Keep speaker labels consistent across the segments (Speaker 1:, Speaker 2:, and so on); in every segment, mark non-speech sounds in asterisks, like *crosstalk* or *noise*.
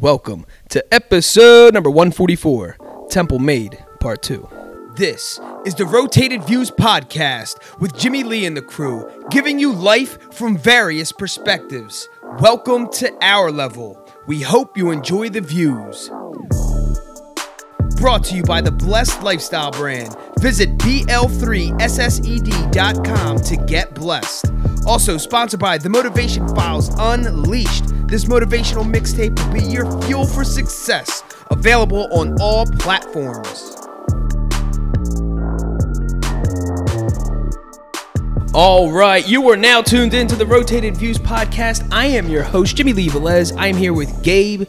Speaker 1: Welcome to episode number 144 Temple Made Part 2. This is the Rotated Views podcast with Jimmy Lee and the crew, giving you life from various perspectives. Welcome to our level. We hope you enjoy the views. Brought to you by the Blessed Lifestyle brand. Visit BL3SSED.com to get blessed. Also sponsored by The Motivation Files Unleashed. This motivational mixtape will be your fuel for success. Available on all platforms. All right, you are now tuned into the Rotated Views podcast. I am your host, Jimmy Lee Velez. I am here with Gabe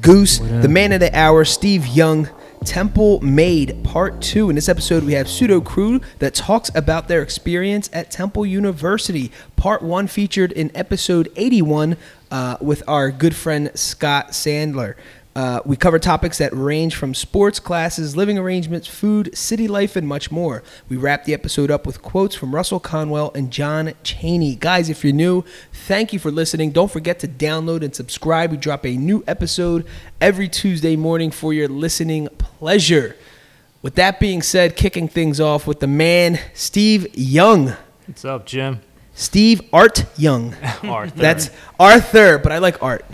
Speaker 1: Goose, the man of the hour, Steve Young, Temple Made Part 2. In this episode, we have Pseudo Crew that talks about their experience at Temple University. Part 1 featured in episode 81 uh, with our good friend Scott Sandler. Uh, we cover topics that range from sports classes, living arrangements, food, city life, and much more. We wrap the episode up with quotes from Russell Conwell and John Cheney. Guys, if you're new, thank you for listening. Don't forget to download and subscribe. We drop a new episode every Tuesday morning for your listening pleasure. With that being said, kicking things off with the man, Steve Young.
Speaker 2: What's up, Jim?
Speaker 1: Steve Art Young. *laughs*
Speaker 2: Arthur.
Speaker 1: That's Arthur, but I like Art.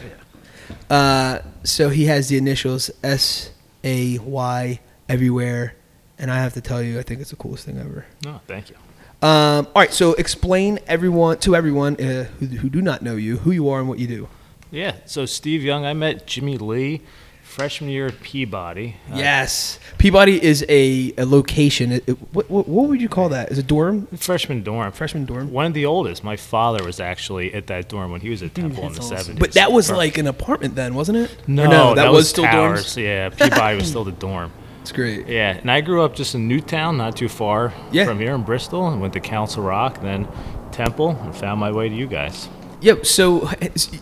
Speaker 1: Uh, so he has the initials S A Y everywhere, and I have to tell you, I think it's the coolest thing ever.
Speaker 2: oh, thank you.
Speaker 1: Um, all right, so explain everyone to everyone uh, who, who do not know you, who you are and what you do.
Speaker 2: Yeah, so Steve Young, I met Jimmy Lee freshman year at Peabody. Uh,
Speaker 1: yes, Peabody is a, a location. It, it- what, what, what would you call that? Is it dorm?
Speaker 2: freshman dorm.
Speaker 1: Freshman dorm?
Speaker 2: One of the oldest. My father was actually at that dorm when he was at Temple in the 70s.
Speaker 1: But that was like an apartment then, wasn't it? Or
Speaker 2: no,
Speaker 1: that, was, still
Speaker 2: towers.
Speaker 1: dorms.
Speaker 2: Yeah, Peabody was still the dorm. *laughs*
Speaker 1: It's great.
Speaker 2: Yeah, and I grew up just in Newtown, not too far
Speaker 1: Yeah.
Speaker 2: from here in Bristol, and went to Council Rock, then Temple, and found my way to you guys.
Speaker 1: Yep. So, all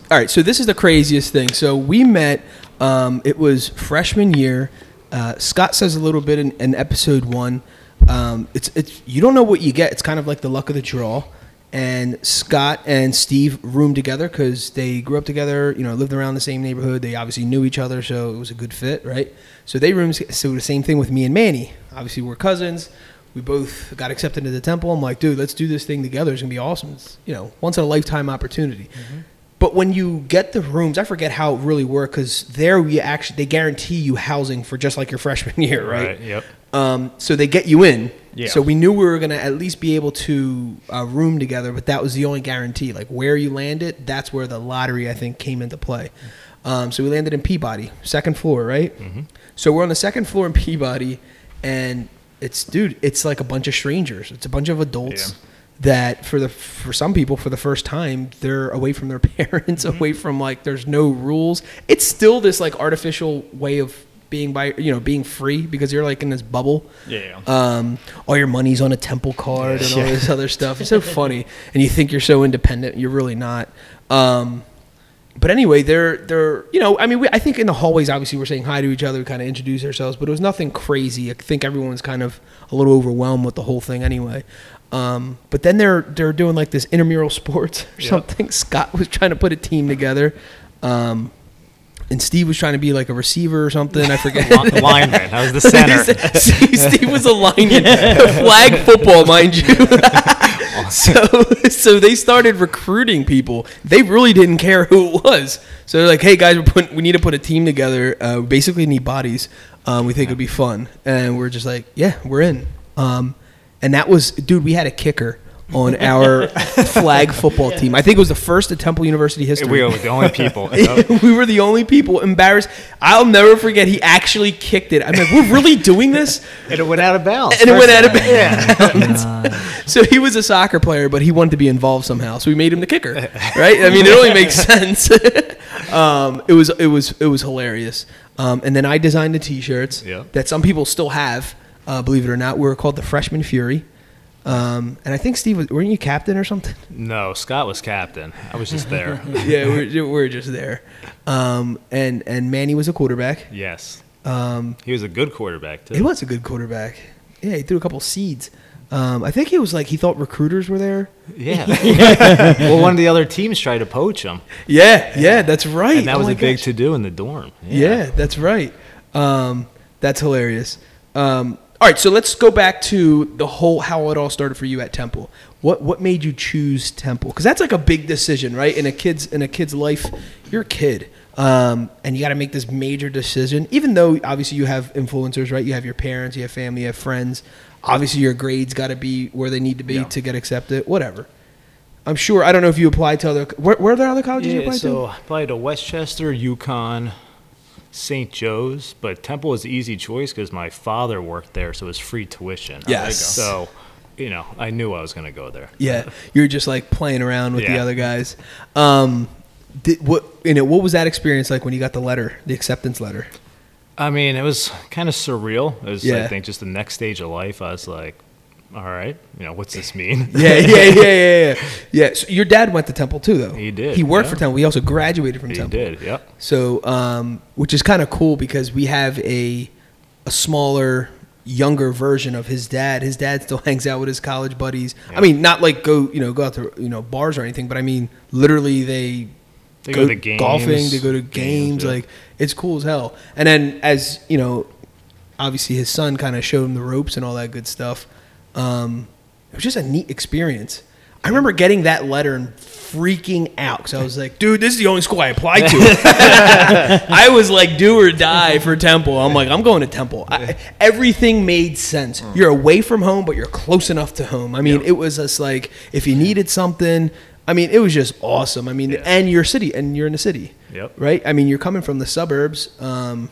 Speaker 1: right. So this is the craziest thing. So we met. Um, it was freshman year. Uh, Scott says a little bit in, in episode one. Um, it's it's you don't know what you get. It's kind of like the luck of the draw. And Scott and Steve roomed together because they grew up together. You know, lived around the same neighborhood. They obviously knew each other, so it was a good fit, right? So they roomed. So the same thing with me and Manny. Obviously, we're cousins. We both got accepted into the temple. I'm like, dude, let's do this thing together. It's gonna be awesome. It's, you know, once in a lifetime opportunity. But when you get the rooms, I forget how it really worked because there we actually they guarantee you housing for just like your *laughs* freshman year, right? Right.
Speaker 2: Yep.
Speaker 1: Um, so they get you in.
Speaker 2: Yeah.
Speaker 1: So we knew we were gonna at least be able to uh, room together, but that was the only guarantee. Like where you landed, that's where the lottery I think came into play. Um, so we landed in Peabody, second floor, right?
Speaker 2: Mm-hmm.
Speaker 1: So we're on the second floor in Peabody, and it's dude, it's like a bunch of strangers. It's a bunch of adults
Speaker 2: Yeah.
Speaker 1: That for the for some people for the first time they're away from their *laughs* parents,
Speaker 2: Mm-hmm.
Speaker 1: away from like there's no rules. It's still this like artificial way of being by you know being free because you're like in this bubble.
Speaker 2: Yeah.
Speaker 1: Um, all your money's on a temple card and all this other stuff. It's so *laughs* funny, and you think you're so independent, you're really not. Um, but anyway, they're they're you know I mean we, I think in the hallways obviously we're saying hi to each other, we kind of introduce ourselves, but it was nothing crazy. I think everyone was kind of a little overwhelmed with the whole thing anyway. Um, but then they're they're doing like this intramural *laughs* sports or
Speaker 2: Yep.
Speaker 1: something. Scott was trying to put a team together. Um, and Steve was trying to be like a receiver or something. I forget.
Speaker 2: Li- lineman. I was the *laughs* center.
Speaker 1: Steve, Steve was a lineman, *laughs* flag football, mind you. so, so they started recruiting people. They really didn't care who it was. So they're like, "Hey guys, we're putting, we need to put a team together. Uh, we basically need bodies. Um, we think it'd be fun." And we're just like, "Yeah, we're in." Um, and that was, dude. We had a kicker on *laughs* our flag football team. I think it was the first at Temple University history.
Speaker 2: we were the only people. *laughs*
Speaker 1: We were the only people embarrassed. I'll never forget. He actually kicked it. I'm like, we're really doing this,
Speaker 3: And it went out of bounds.
Speaker 1: and it went out of
Speaker 3: First
Speaker 1: bounds. *laughs* so he was a soccer player, but he wanted to be involved somehow. So we made him the kicker, right? I mean, it only makes sense. um, it was it was it was hilarious. Um, and then I designed the T-shirts
Speaker 2: Yeah.
Speaker 1: that some people still have, uh, believe it or not. We were called the Freshman Fury. Um, and I think Steve was, weren't you captain or something?
Speaker 2: No, Scott was captain. I was just there. *laughs*
Speaker 1: yeah, we're, we're just there. Um, and and Manny was a quarterback.
Speaker 2: yes.
Speaker 1: Um,
Speaker 2: He was a good quarterback, too.
Speaker 1: he was a good quarterback. Yeah, he threw a couple seeds. Um, I think it was like he thought recruiters were there.
Speaker 2: Yeah. *laughs* well, one of the other teams tried to poach him,
Speaker 1: Yeah, yeah, that's right.
Speaker 2: and that
Speaker 1: Oh
Speaker 2: was a big to do in the dorm.
Speaker 1: Yeah, that's right. Um, that's hilarious. Um, all right, so let's go back to the whole how it all started for you at Temple. What what made you choose Temple? Because that's like a big decision, right? In a kid's in a kid's life, you're a kid, um, and you got to make this major decision. Even though obviously you have influencers, right? You have your parents, you have family, you have friends. Obviously, your grades got to be where they need to be
Speaker 2: Yeah.
Speaker 1: to get accepted. Whatever. I'm sure. I don't know if you applied to other. Where, where are there other colleges you applied
Speaker 2: so
Speaker 1: to?
Speaker 2: I applied to Westchester, UConn, St. Joe's, but Temple was the easy choice because my father worked there, so it was free tuition.
Speaker 1: Yes.
Speaker 2: So, you know, I knew I was going to go there.
Speaker 1: Yeah, you were just like playing around with the other guys. Um, did, what you know? What was that experience like when you got the letter, the acceptance letter?
Speaker 2: I mean, it was kind of surreal. It was,
Speaker 1: Yeah.
Speaker 2: I think, just the next stage of life. I was like, all right, you know, what's this mean? *laughs*
Speaker 1: Yeah, yeah, yeah, yeah, yeah. *laughs* Yeah. So your dad went to Temple too, though.
Speaker 2: He did,
Speaker 1: He worked
Speaker 2: yeah.
Speaker 1: for Temple. He also graduated from
Speaker 2: He
Speaker 1: Temple.
Speaker 2: He did, yep.
Speaker 1: So, um, which is kind of cool because we have a a smaller, younger version of his dad. His dad still *laughs* hangs out with his college buddies. I mean, not like go you know go out to you know bars or anything, but I mean literally they
Speaker 2: They go to games.
Speaker 1: golfing, they go to games,
Speaker 2: yeah.
Speaker 1: like it's cool as hell. And then as you know, obviously his son kind of showed him the ropes and all that good stuff. Um, it was just a neat experience. I remember getting that letter and freaking out because I was like, dude, this is the only school I applied to. *laughs* I was like, do or die for Temple. I'm like, I'm going to Temple. I, everything made sense.
Speaker 2: Mm.
Speaker 1: You're away from home, but you're close enough to home. I mean, it was just like, if you needed something, I mean, it was just awesome. I mean,
Speaker 2: Yeah.
Speaker 1: and your city, and you're in the city,
Speaker 2: Yep.
Speaker 1: right? I mean, you're coming from the suburbs. Um,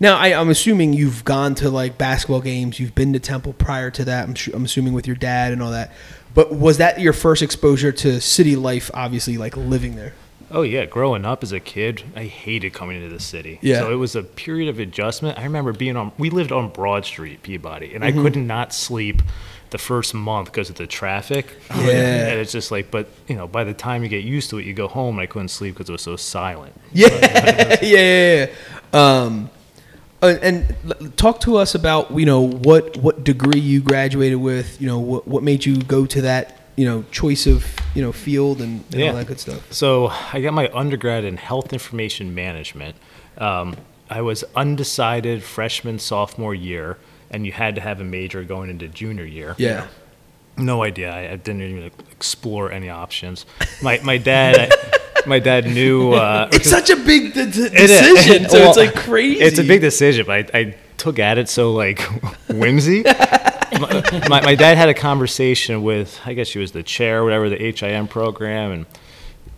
Speaker 1: now, I, I'm assuming you've gone to like basketball games. You've been to Temple prior to that. I'm, su- I'm assuming with your dad and all that. But was that your first exposure to city life? Obviously, like living there.
Speaker 2: Oh yeah, growing up as a kid, I hated coming into the city.
Speaker 1: Yeah.
Speaker 2: So it was a period of adjustment. I remember being on. We lived on Broad Street, Peabody, and
Speaker 1: Mm-hmm.
Speaker 2: I could not sleep the first month because of the traffic.
Speaker 1: Yeah.
Speaker 2: And it's just like, but you know, by the time you get used to it, you go home and I couldn't sleep because it was so silent.
Speaker 1: Yeah, *laughs* yeah, yeah. yeah. Um, uh, and talk to us about you know what what degree you graduated with. You know what what made you go to that you know choice of you know field and, and
Speaker 2: Yeah.
Speaker 1: all that good stuff.
Speaker 2: So I got my undergrad in health information management. Um, I was undecided freshman, sophomore year, and you had to have a major going into junior year.
Speaker 1: Yeah.
Speaker 2: No idea. I, I didn't even explore any options. My my dad, my dad knew. Uh, *laughs*
Speaker 1: It's such a big d- d-
Speaker 2: It is.
Speaker 1: decision, so it's like crazy.
Speaker 2: It's a big decision, but I, I took at it so like *laughs* whimsy. my, my, my dad had a conversation with, I guess she was the chair, or whatever, the HIM program, and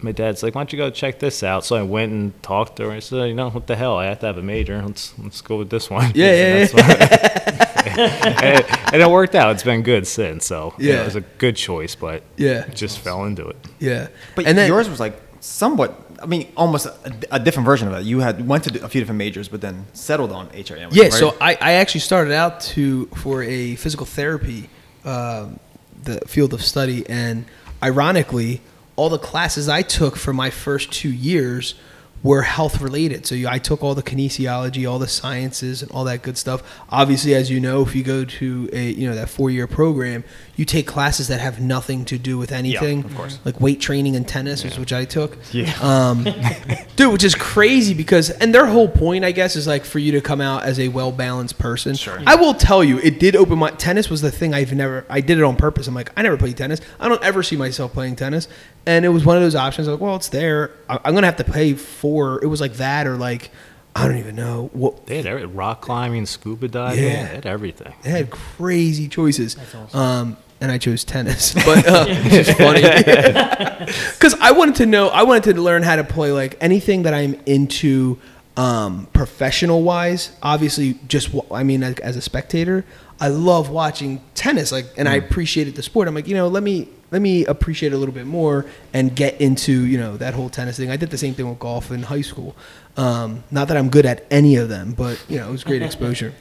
Speaker 2: my dad's like, "Why don't you go check this out?" So I went and talked to her. And I said, "You know what the hell? I have to have a major. Let's let's go with this one."
Speaker 1: Yeah, yeah, *laughs*
Speaker 2: And that's what- and, and it worked out. It's been good since. So yeah,
Speaker 1: Yeah.
Speaker 2: it was a good choice, but
Speaker 1: Yeah.
Speaker 2: just fell into it.
Speaker 1: Yeah,
Speaker 4: But
Speaker 1: and then
Speaker 4: yours was like somewhat. I mean, almost a, a different version of it. You had went to a few different majors, but then settled on HIM.
Speaker 1: Yeah,
Speaker 4: right?
Speaker 1: so I, I actually started out to for a physical therapy, um, the field of study, and ironically, all the classes I took for my first two years were health related. So you- I took all the kinesiology, all the sciences, and all that good stuff. Obviously, as you know, if you go to a you know that four year program, you take classes that have nothing to do with anything.
Speaker 4: Yeah, of course.
Speaker 1: like weight training and tennis, is which I took.
Speaker 4: Yeah.
Speaker 1: Um, *laughs* dude, which is crazy because, and their whole point, I guess, is like for you to come out as a well balanced person.
Speaker 4: Sure.
Speaker 1: I will tell you, it did open my tennis was the thing I've never. I did it on purpose. I'm like, I never played tennis. I don't ever see myself playing tennis, and it was one of those options. Like, well, it's there. I, I'm gonna have to pay for. It was like that or like, I don't even know what.
Speaker 2: They had every, rock climbing, scuba diving,
Speaker 1: Yeah.
Speaker 2: they had everything.
Speaker 1: They had crazy choices. Um, and I chose tennis, *laughs* but uh, *laughs* which is funny *laughs* because I wanted to know. I wanted to learn how to play like anything that I'm into, um, professional wise. Obviously, just wa- I mean, as, as a spectator, I love watching tennis. Like, and I appreciated the sport. I'm like, you know, let me let me appreciate it a little bit more and get into you know that whole tennis thing. I did the same thing with golf in high school. Um, not that I'm good at any of them, but you know, it was great *laughs* exposure.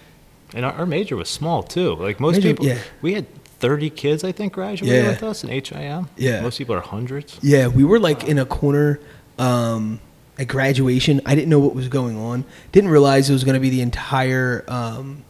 Speaker 2: And our, our major was small too. Like most
Speaker 1: Major-
Speaker 2: people,
Speaker 1: yeah.
Speaker 2: we had 30 kids, I think, graduated
Speaker 1: Yeah.
Speaker 2: with us in HIM.
Speaker 1: Yeah.
Speaker 2: Most people are hundreds.
Speaker 1: Yeah, we were like in a corner um, at graduation. I didn't know what was going on. Didn't realize it was going to be the entire um,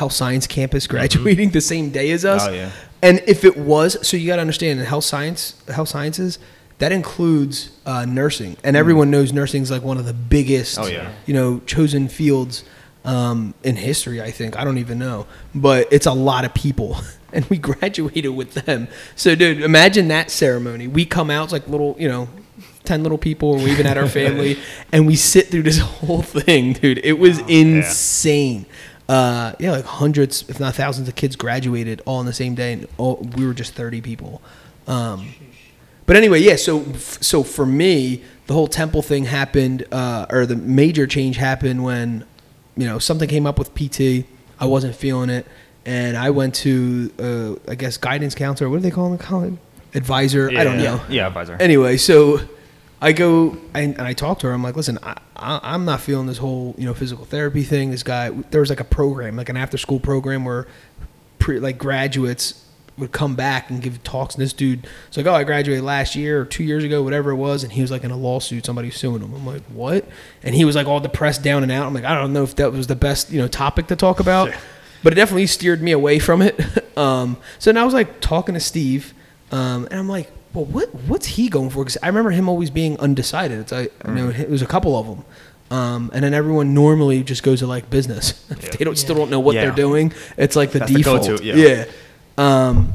Speaker 1: health science campus graduating the same day as us.
Speaker 4: Oh, yeah.
Speaker 1: And if it was, so you got to understand in health science, health sciences, that includes uh, nursing, and everyone knows nursing is like one of the biggest,
Speaker 4: Oh, yeah.
Speaker 1: you know, chosen fields um, in history. I think I don't even know, but it's a lot of people, *laughs* and we graduated with them. So, dude, imagine that ceremony. We come out like little, you know. 10 little people were even at our *laughs* family and we sit through this *laughs* whole thing dude it was insane uh, yeah like hundreds if not thousands of kids graduated all on the same day and all, we were just 30 people um, but anyway, yeah. So so for me, the whole temple thing happened, uh, or the major change happened when you know something came up with PT. I wasn't feeling it, and I went to uh, I guess guidance counselor. What do they call them? Advisor. I don't know.
Speaker 4: Yeah, advisor.
Speaker 1: Anyway, so I go and, and I talk to her. I'm like, listen, I, I, I'm not feeling this whole you know physical therapy thing. This guy, there was like a program, like an after school program where pre, like graduates would come back and give talks. And this dude, it's like, oh, I graduated last year or two years ago, whatever it was, and he was like in a lawsuit, somebody suing him. I'm like, what? And he was like all depressed, down and out. I'm like, I don't know if that was the best you know topic to talk about, *laughs* but it definitely steered me away from it. *laughs* um, so now I was like talking to Steve, um, and I'm like, well, what what's he going for? Because I remember him always being undecided. It's like, I know it was a couple of them. Um, and then everyone normally just goes to like business. *laughs* if they don't still don't know what
Speaker 4: Yeah.
Speaker 1: they're doing, it's like the
Speaker 4: That's the
Speaker 1: default.
Speaker 4: go-to, yeah.
Speaker 1: yeah. Um,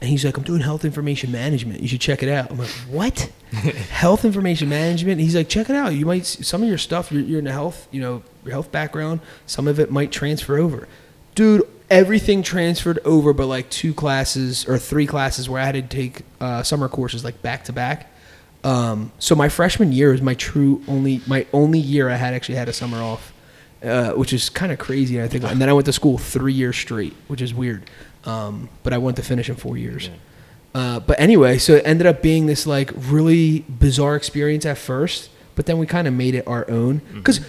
Speaker 1: and he's like, I'm doing health information management. You should check it out. I'm like, what? *laughs* health information management? He's like, check it out. You might some of your stuff. You're, you're in the health, you know, your health background. Some of it might transfer over, dude. Everything transferred over, but like two classes or three classes where I had to take uh, summer courses like back to back. Um, so my freshman year was my true only my only year I had actually had a summer off, uh, which is kind of crazy. I think, and then I went to school three years straight, which is weird. Um, but I went to finish in four years. Uh, but anyway, so it ended up being this like really bizarre experience at first, but then we kind of made it our own because.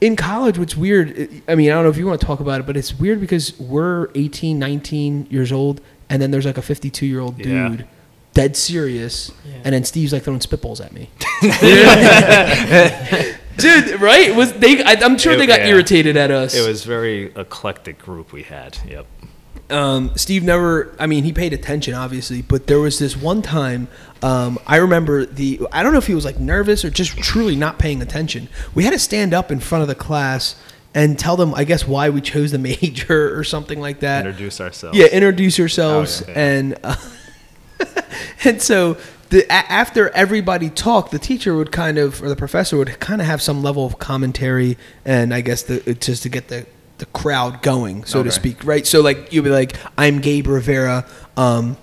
Speaker 1: In college, what's weird, I mean, I don't know if you want to talk about it, but it's weird because we're 18, 19 years old, and then there's like a 52 year old
Speaker 2: Yeah.
Speaker 1: dude, dead serious, and then Steve's like throwing spitballs at me. *laughs* Dude, right? Was they? I, I'm sure
Speaker 2: It-
Speaker 1: they got
Speaker 2: yeah.
Speaker 1: irritated at us.
Speaker 2: It was very eclectic group we had. Yep.
Speaker 1: Um, Steve never. I mean, he paid attention, obviously, but there was this one time. Um, I remember the. I don't know if he was like nervous or just truly not paying attention. We had to stand up in front of the class and tell them, I guess, why we chose the *laughs* major or something like that.
Speaker 2: Introduce ourselves.
Speaker 1: Yeah, introduce yourselves,
Speaker 2: Oh, yeah.
Speaker 1: and uh, *laughs* and so the a- after everybody talked, the teacher would kind of, or the professor would kind of have some level of commentary, and I guess the just to get the the crowd going, so to speak, right? So like you'd be like, "I'm Gabe Rivera." Um,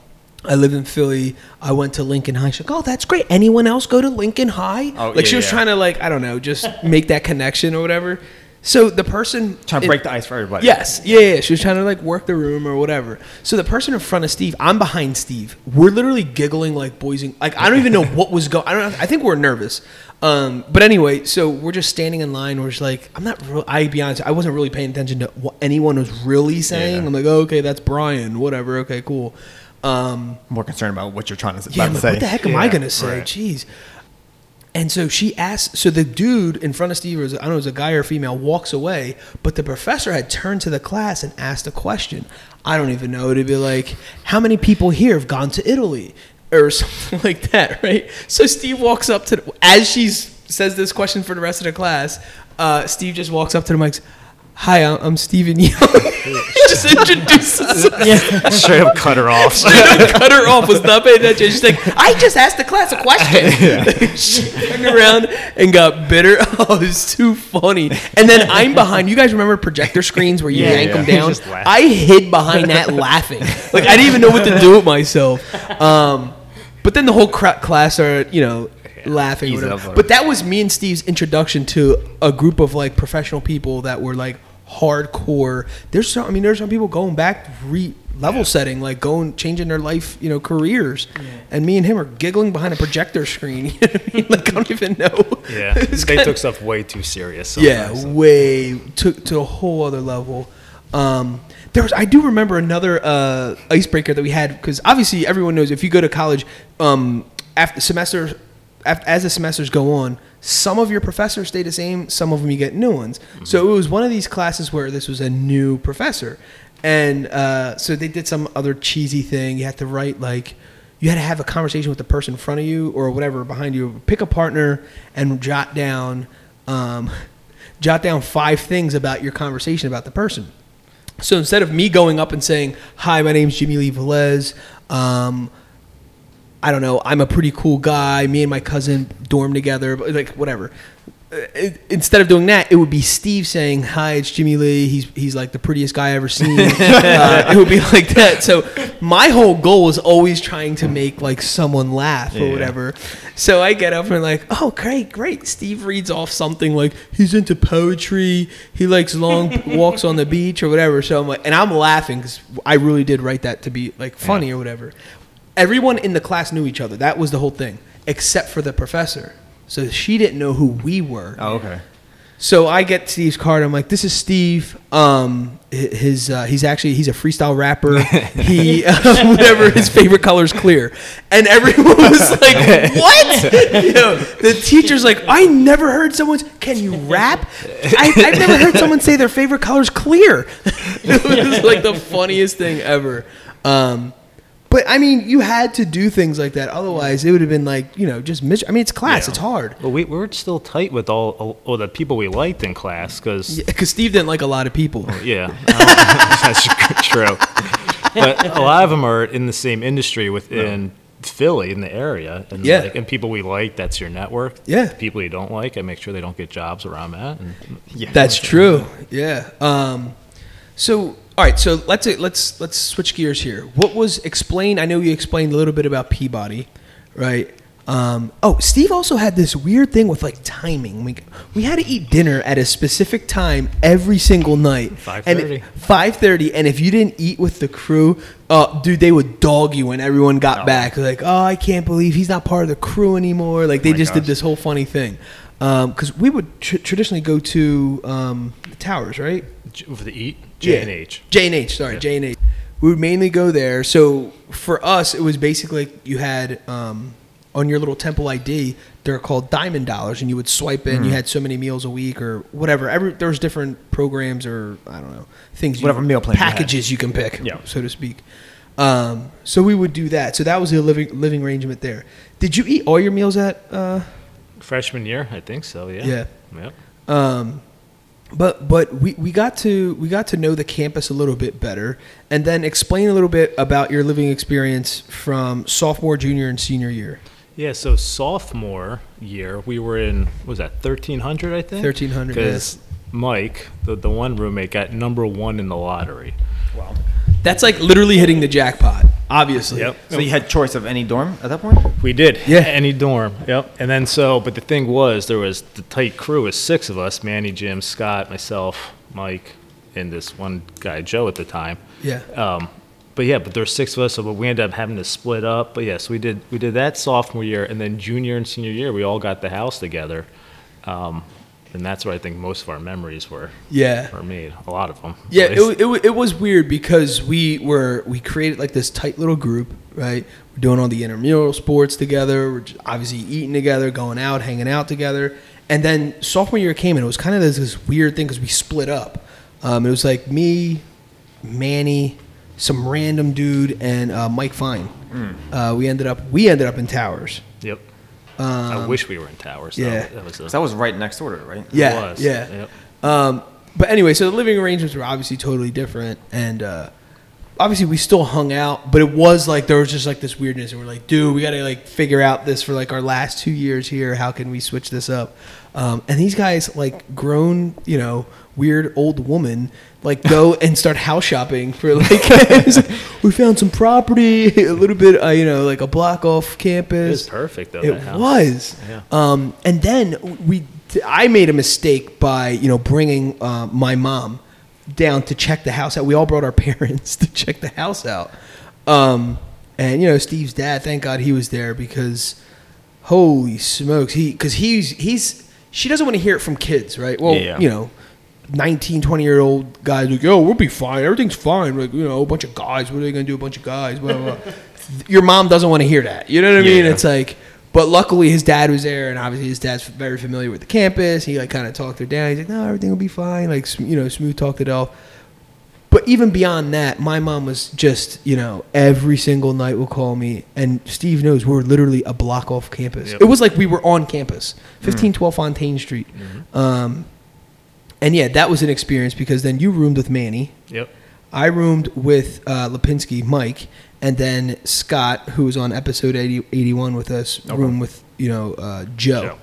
Speaker 1: I live in Philly. I went to Lincoln High. She's like, "Oh, that's great. Anyone else go to Lincoln High?"
Speaker 4: Oh,
Speaker 1: like she was
Speaker 4: yeah.
Speaker 1: trying to like I don't know, just make that connection or whatever. So the person
Speaker 4: Trying to break the ice for everybody.
Speaker 1: Yes, yeah, yeah. She was trying to like work the room or whatever. So the person in front of Steve, I'm behind Steve. We're literally giggling like boys. And, like I don't even know *laughs* what was going. I don't. know. I think we're nervous. Um, but anyway, so we're just standing in line. We're just like, I'm not. Real, I be honest, I wasn't really paying attention to what anyone was really saying.
Speaker 2: Yeah.
Speaker 1: I'm like, oh, okay, that's Brian. Whatever. Okay, cool. Um,
Speaker 4: More concerned about what you're trying to,
Speaker 1: yeah,
Speaker 4: about
Speaker 1: I'm
Speaker 4: to say.
Speaker 1: what the heck am I gonna say?
Speaker 2: right.
Speaker 1: Jeez. And so she asked. So the dude in front of Steve, was, I don't know, it was a guy or a female, walks away. But the professor had turned to the class and asked a question. I don't even know. It'd be like, how many people here have gone to Italy, or *laughs* something like that, right? So Steve walks up to the, as she says this question for the rest of the class. Uh, Steve just walks up to the mic. Hi, I'm I'm Stephen Young. *laughs* he just introduces us. *laughs*
Speaker 2: Straight up cut her off.
Speaker 1: cut her off. Was not paying attention. She's like, I just asked the class a question. she turned around and got bitter. Oh, it's too funny. And then I'm behind. You guys remember projector screens where you
Speaker 2: Yeah,
Speaker 1: yank
Speaker 2: yeah.
Speaker 1: them down? I hid behind that laughing. Like I didn't even know what to do with myself. Um, but then the whole cra- class are, you know. Laughing, or whatever. but that was me and Steve's introduction to a group of like professional people that were like hardcore. There's some, I mean, there's some people going back re level setting, like going changing their life, you know, careers. And me and him are giggling behind a projector screen. *laughs* You know I mean? Like I don't even know.
Speaker 2: yeah. *laughs* They took stuff way too serious.
Speaker 1: yeah,
Speaker 2: sometimes.
Speaker 1: way took to a whole other level. Um, there was I do remember another uh, icebreaker that we had because obviously everyone knows if you go to college, um, after semester, after, as the semesters go on, some of your professors stay the same, some of them you get new ones. So it was one of these classes where this was a new professor, and uh, so they did some other cheesy thing. You had to write like you had to have a conversation with the person in front of you or whatever behind you. Pick a partner and jot down um, *laughs* jot down five things about your conversation about the person. So instead of me going up and saying, "Hi, my name's Jimmy Lee Velez," um, I don't know, I'm a pretty cool guy. Me and my cousin dorm together, like whatever. Uh, it- instead of doing that, it would be Steve saying, "Hi, it's Jimmy Lee. He's he's like the prettiest guy I ever seen." *laughs* uh, it would be like that. So my whole goal was always trying to make like someone laugh or
Speaker 4: Yeah.
Speaker 1: whatever. So I get up and like, "Oh, great, great." Steve reads off something like he's into poetry. He likes long *laughs* walks on the beach or whatever. So I'm like, and I'm laughing because I really did write that to be like funny or whatever. Everyone in the class knew each other. That was the whole thing, except for the professor. So she didn't know who we were.
Speaker 4: Oh, okay.
Speaker 1: So I get Steve's card. I'm like, "This is Steve. Um, his uh, he's actually he's a freestyle rapper. *laughs* He uh, *laughs* whatever his favorite color is clear." And everyone *laughs* was like, "What?" You know, the teacher's like, "I never heard someone's. Can you rap? I, I've never heard someone say their favorite color is clear." it was like the funniest thing ever. Um, but I mean, you had to do things like that. Otherwise, it would have been like you know just mis- I mean, it's class.
Speaker 2: Yeah.
Speaker 1: It's hard.
Speaker 2: But we, we were still tight with all, all, all the people we liked in class because
Speaker 1: Because Steve didn't like a lot of people.
Speaker 2: Yeah, *laughs* that's true. But a lot of them are in the same industry within Philly in the area, and
Speaker 1: Yeah.
Speaker 2: like, and people we like. That's your network.
Speaker 1: Yeah.
Speaker 2: people you don't like, I make sure they don't get jobs where I'm at. And
Speaker 4: Yeah.
Speaker 1: That's true. Yeah. Um, so all right. So let's let's let's switch gears here. What was explained? I know you explained a little bit about Peabody, right? Um, oh, Steve also had this weird thing with like timing. We, we had to eat dinner at a specific time every single night.
Speaker 2: 5:30.
Speaker 1: Five thirty, and if you didn't eat with the crew, uh, dude, they would dog you when everyone got
Speaker 2: Oh.
Speaker 1: back. Like, oh, I can't believe he's not part of the crew anymore. Like they
Speaker 4: my
Speaker 1: just did this whole funny thing. Because we would tr- traditionally go to um, the towers, right?
Speaker 2: For the eat J and H.
Speaker 1: J and H. Sorry, J and H. We would mainly go there. So for us, it was basically you had um, on your little Temple ID. They're called Diamond Dollars, and you would swipe in.
Speaker 4: Hmm.
Speaker 1: You had so many meals a week or whatever. Every there was different programs or I don't know things. You,
Speaker 4: Whatever meal plan you
Speaker 1: packages you, can pick,
Speaker 4: Yeah.
Speaker 1: so to speak. Um, so we would do that. So that was the living living arrangement there. Did you eat all your meals at? Uh,
Speaker 2: Freshman year, I think so. Yeah.
Speaker 1: Yeah.
Speaker 2: Yep.
Speaker 1: Um, but but we, we got to we got to know the campus a little bit better, and then explain a little bit about your living experience from sophomore, junior, and senior year.
Speaker 2: Yeah, so sophomore year, we were in, what was that 1300, I think?
Speaker 1: 1300,
Speaker 2: Because Mike, the, the one roommate, got number one in the lottery.
Speaker 4: Wow.
Speaker 1: That's like literally hitting the jackpot. Obviously.
Speaker 2: Yep.
Speaker 4: So you had choice of any dorm at that point?
Speaker 2: We did.
Speaker 1: Yeah.
Speaker 2: Any dorm. Yep. And then so, but the thing was, there was the tight crew was six of us: Manny, Jim, Scott, myself, Mike, and this one guy, Joe, at the time.
Speaker 1: Yeah.
Speaker 2: Um, but yeah, but there were six of us, so but we ended up having to split up. But yes, we did we did that sophomore year, and then junior and senior year, we all got the house together, um, and that's where I think most of our memories were
Speaker 1: Yeah.
Speaker 2: were made. A lot of them.
Speaker 1: Yeah, it, it, it was weird because we were we created like this tight little group, right? We're doing all the intramural sports together. We're just obviously eating together, going out, hanging out together. And then sophomore year came and it was kind of this, this weird thing because we split up. Um, it was like me, Manny, some random dude, and uh, Mike Fine. Uh, we ended up we ended up in Towers.
Speaker 2: Yep. I wish we were in towers. though.
Speaker 1: Um, yeah.
Speaker 2: That was a,
Speaker 4: 'Cause that was right next door to it, right?
Speaker 1: Yeah,
Speaker 2: was.
Speaker 1: yeah.
Speaker 2: Yep.
Speaker 1: Um, but anyway, so the living arrangements were obviously totally different, and uh, obviously we still hung out, but it was like there was just like this weirdness, and we're like, dude, we got to like figure out this for like our last two years here. How can we switch this up? Um, and these guys, like grown, you know, weird old woman, like go *laughs* and start house shopping for like, *laughs* we found some property, a little bit, uh, you know, like a block off campus.
Speaker 2: It was perfect though.
Speaker 1: It was.
Speaker 2: Yeah.
Speaker 1: Um, and then we, I made a mistake by you know bringing uh, my mom down to check the house out. We all brought our *laughs* parents to check the house out. Um, and you know Steve's dad, thank God he was there because holy smokes, he because he's he's she doesn't want to hear it from kids, right? Well,
Speaker 4: Yeah.
Speaker 1: you know. 19, 20 year old guys like, yo, we'll be fine. Everything's fine. Like, you know, a bunch of guys. What are they going to do? A bunch of guys. Blah, blah, blah. *laughs* Your mom doesn't want to hear that. You know what I mean? It's like, but luckily his dad was there, and obviously his dad's very familiar with the campus. He like kind of talked her down. He's like, "No, everything will be fine." Like you know, smooth talked it off. But even beyond that, my mom was just, you know, every single night will call me. And Steve knows we're literally a block off campus.
Speaker 2: Yep.
Speaker 1: It was like we were on campus, 1512 Fontain Street. Um, and yeah, that was an experience because then you roomed with Manny.
Speaker 2: Yep.
Speaker 1: I roomed with uh, Lipinski, Mike, and then Scott, who was on episode 80, 81 with us, roomed with, you know, uh, Joe.
Speaker 2: Joe.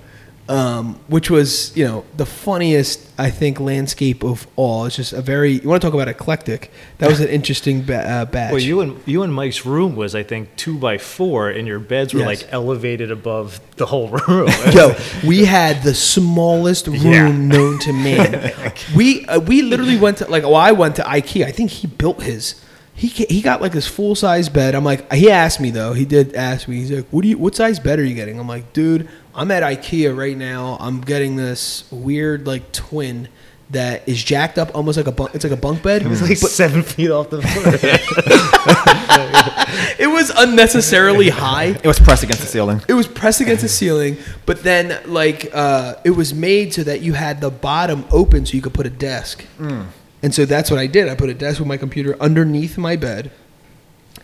Speaker 1: Um, which was, you know, the funniest, I think, landscape of all. It's just a very, you want to talk about eclectic. That was an *laughs* interesting ba- uh, batch.
Speaker 2: Well, you and you and Mike's room was, I think, two by four, and your beds were
Speaker 1: Yes.
Speaker 2: like elevated above the whole room. *laughs*
Speaker 1: Yo, we had the smallest room
Speaker 2: Yeah.
Speaker 1: known to man. *laughs* we uh, we literally went to like oh I went to IKEA. I think he built his. He he got like this full size bed. I'm like he asked me though. He did ask me. He's like, "What do you? What size bed are you getting?" I'm like, "Dude, I'm at IKEA right now. I'm getting this weird like twin." That is jacked up, almost like a bunk. It's like a bunk bed.
Speaker 2: It was like
Speaker 1: but
Speaker 2: seven feet off the *laughs* floor.
Speaker 1: it was unnecessarily high.
Speaker 4: It was pressed against the ceiling.
Speaker 1: It was pressed against the ceiling, but then like uh, it was made so that you had the bottom open so you could put a desk. And so that's what I did. I put a desk with my computer underneath my bed,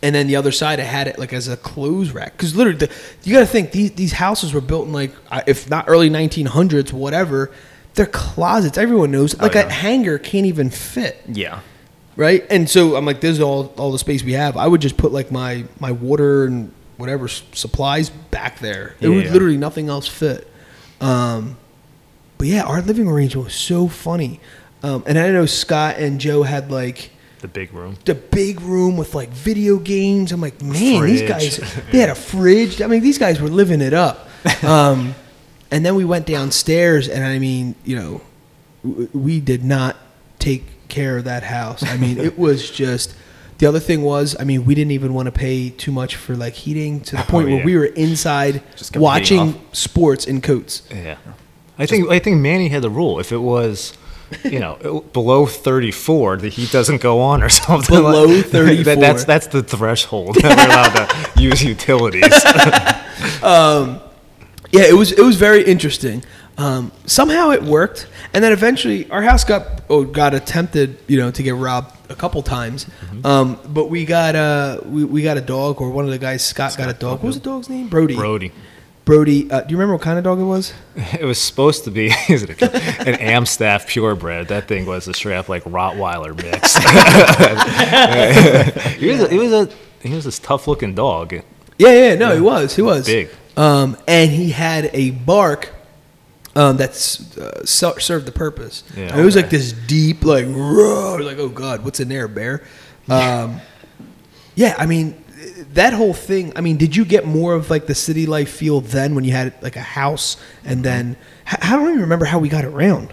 Speaker 1: and then the other side I had it like as a clothes rack. Because literally, the, you got to think these these houses were built in like if not early 1900s, whatever. They're closets. Everyone knows. Like
Speaker 2: yeah.
Speaker 1: a hanger can't even fit
Speaker 4: Yeah.
Speaker 1: right? And so I'm like, this is all all the space we have. I would just put like my my water and whatever s- supplies back there. It
Speaker 2: Yeah,
Speaker 1: would
Speaker 2: yeah.
Speaker 1: literally nothing else fit. Um, but yeah, our living arrangement was so funny. Um, and I know Scott and Joe had like
Speaker 2: the big room.
Speaker 1: the big room with like video games. I'm like, man, these guys *laughs* they had a fridge. I mean, these guys were living it up. *laughs* Um, and then we went downstairs, and I mean, you know, w- we did not take care of that house. I mean, it was *laughs* just. The other thing was, I mean, we didn't even want to pay too much for like heating to the point where
Speaker 2: yeah.
Speaker 1: we were inside
Speaker 4: Just
Speaker 1: watching sports in coats.
Speaker 2: Yeah. I think I think Manny had the rule. If it was, you know, below 34, the heat doesn't go on or *laughs* something.
Speaker 1: Below
Speaker 2: like-
Speaker 1: 34.
Speaker 2: that- that's that's the threshold *laughs* that we're allowed to use utilities. *laughs*
Speaker 1: Yeah, it was it was very interesting. Um, somehow it worked, and then eventually our house got oh, got attempted, you know, to get robbed a couple times.
Speaker 2: Mm-hmm.
Speaker 1: Um, but we got uh we, we got a dog, or one of the guys, Scott, got a dog. What was the dog's name? Brody.
Speaker 2: Brody.
Speaker 1: Brody. Uh, do you remember what kind of dog it was? *laughs*
Speaker 2: It was supposed to be *laughs* is it a, an Amstaff purebred. That thing was a straight up like Rottweiler mix. *laughs* he was a, he was a he was this tough looking dog.
Speaker 1: Yeah, yeah, no, he was, he was
Speaker 2: Big.
Speaker 1: Um, and he had a bark um, that's uh, served the purpose.
Speaker 2: Yeah,
Speaker 1: And it was like this deep, like roar, like oh god, what's in there, bear? Um, yeah, I mean that whole thing. I mean, did you get more of like the city life feel then when you had like a house and then? h- I don't even remember how we got around.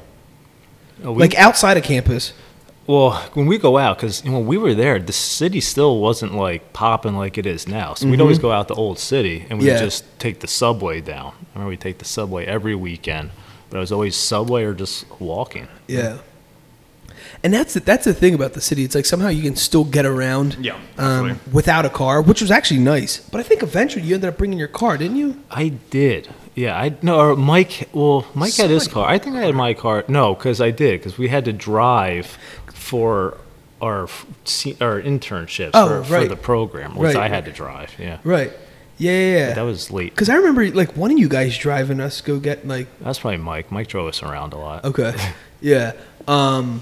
Speaker 2: Uh, we-
Speaker 1: Like outside of campus.
Speaker 2: Well, when we go out, because when we were there, the city still wasn't like popping like it is now. So we'd always go out the Old City and we'd
Speaker 1: Mm-hmm. Yeah.
Speaker 2: just take the subway down. I remember we'd take the subway every weekend, but it was always subway or just walking.
Speaker 1: Yeah. And that's the, that's the thing about the city. It's like somehow you can still get around
Speaker 4: Yeah,
Speaker 1: um, without a car, which was actually nice. But I think eventually you ended up bringing your car, didn't you?
Speaker 2: I did. Yeah, I no. Or Mike. Well, Mike had his car. I think I had my car. No, because I did. Because we had to drive for our our internships
Speaker 1: Oh,
Speaker 2: for, for the program, which
Speaker 1: Right.
Speaker 2: I had to drive. Yeah,
Speaker 1: Right. Yeah, yeah, yeah.
Speaker 2: that was late.
Speaker 1: Because I remember like one of you guys driving us go get like
Speaker 2: That's probably Mike. Mike drove us around a lot.
Speaker 1: okay, yeah. Um,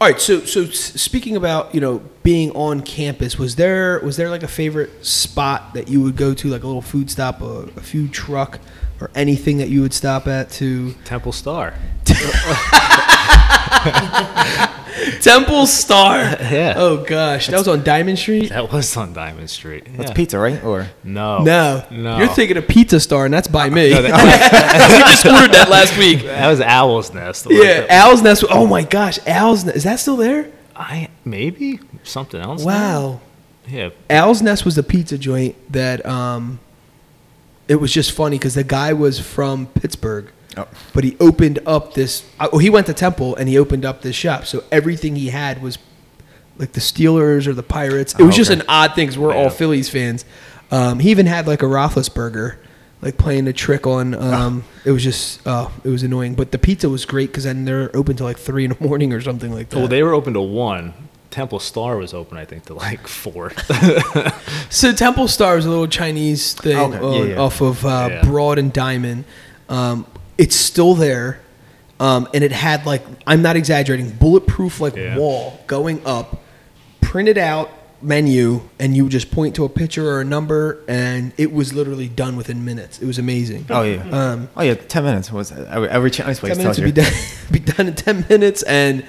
Speaker 1: all right. So so speaking about you know being on campus, was there was there like a favorite spot that you would go to, like a little food stop, a, a food truck, or anything that you would stop at to?
Speaker 2: Temple Star. *laughs* *laughs*
Speaker 1: Temple Star. *laughs*
Speaker 2: Yeah.
Speaker 1: Oh gosh, that was on Diamond Street.
Speaker 2: That was on Diamond Street.
Speaker 4: That's
Speaker 2: yeah.
Speaker 4: pizza, right? Or
Speaker 2: No.
Speaker 1: No,
Speaker 2: No.
Speaker 1: You're thinking of Pizza Star, and that's by me.
Speaker 2: No, that, *laughs*
Speaker 1: we just ordered that last week.
Speaker 2: that was Owl's Nest.
Speaker 1: Yeah, Al's Nest. Oh my gosh, Al's Nest. Is that still there?
Speaker 2: I maybe something else. now?
Speaker 1: Wow.
Speaker 2: Yeah.
Speaker 1: Al's Nest was the pizza joint that um, it was just funny because the guy was from Pittsburgh,
Speaker 4: Oh.
Speaker 1: but he opened up this. uh, Oh, he went to Temple and he opened up this shop. So everything he had was like the Steelers or the Pirates. It was
Speaker 4: Oh,
Speaker 1: just
Speaker 4: okay.
Speaker 1: an odd thing because we're all Phillies fans. Um, he even had like a Roethlisberger, like playing a trick on. Um, It was just, oh, it was annoying. But the pizza was great because then they're open till like three in the *laughs* morning or something like that.
Speaker 2: Well, they were open to one. Temple Star was open, I think, to like *laughs* four. *laughs*
Speaker 1: So Temple Star is a little Chinese thing
Speaker 4: Okay, yeah,
Speaker 1: on-
Speaker 4: yeah.
Speaker 1: off of uh. Broad and Diamond. Um, it's still there, um, and it had like I'm not exaggerating, bulletproof like
Speaker 2: Yeah.
Speaker 1: wall going up, printed out menu, and you just point to a picture or a number, and it was literally done within minutes. It was amazing.
Speaker 4: Oh yeah.
Speaker 1: Um,
Speaker 4: oh yeah. Ten minutes was every, every Chinese place
Speaker 1: ten minutes would be done, *laughs* be done in ten minutes, and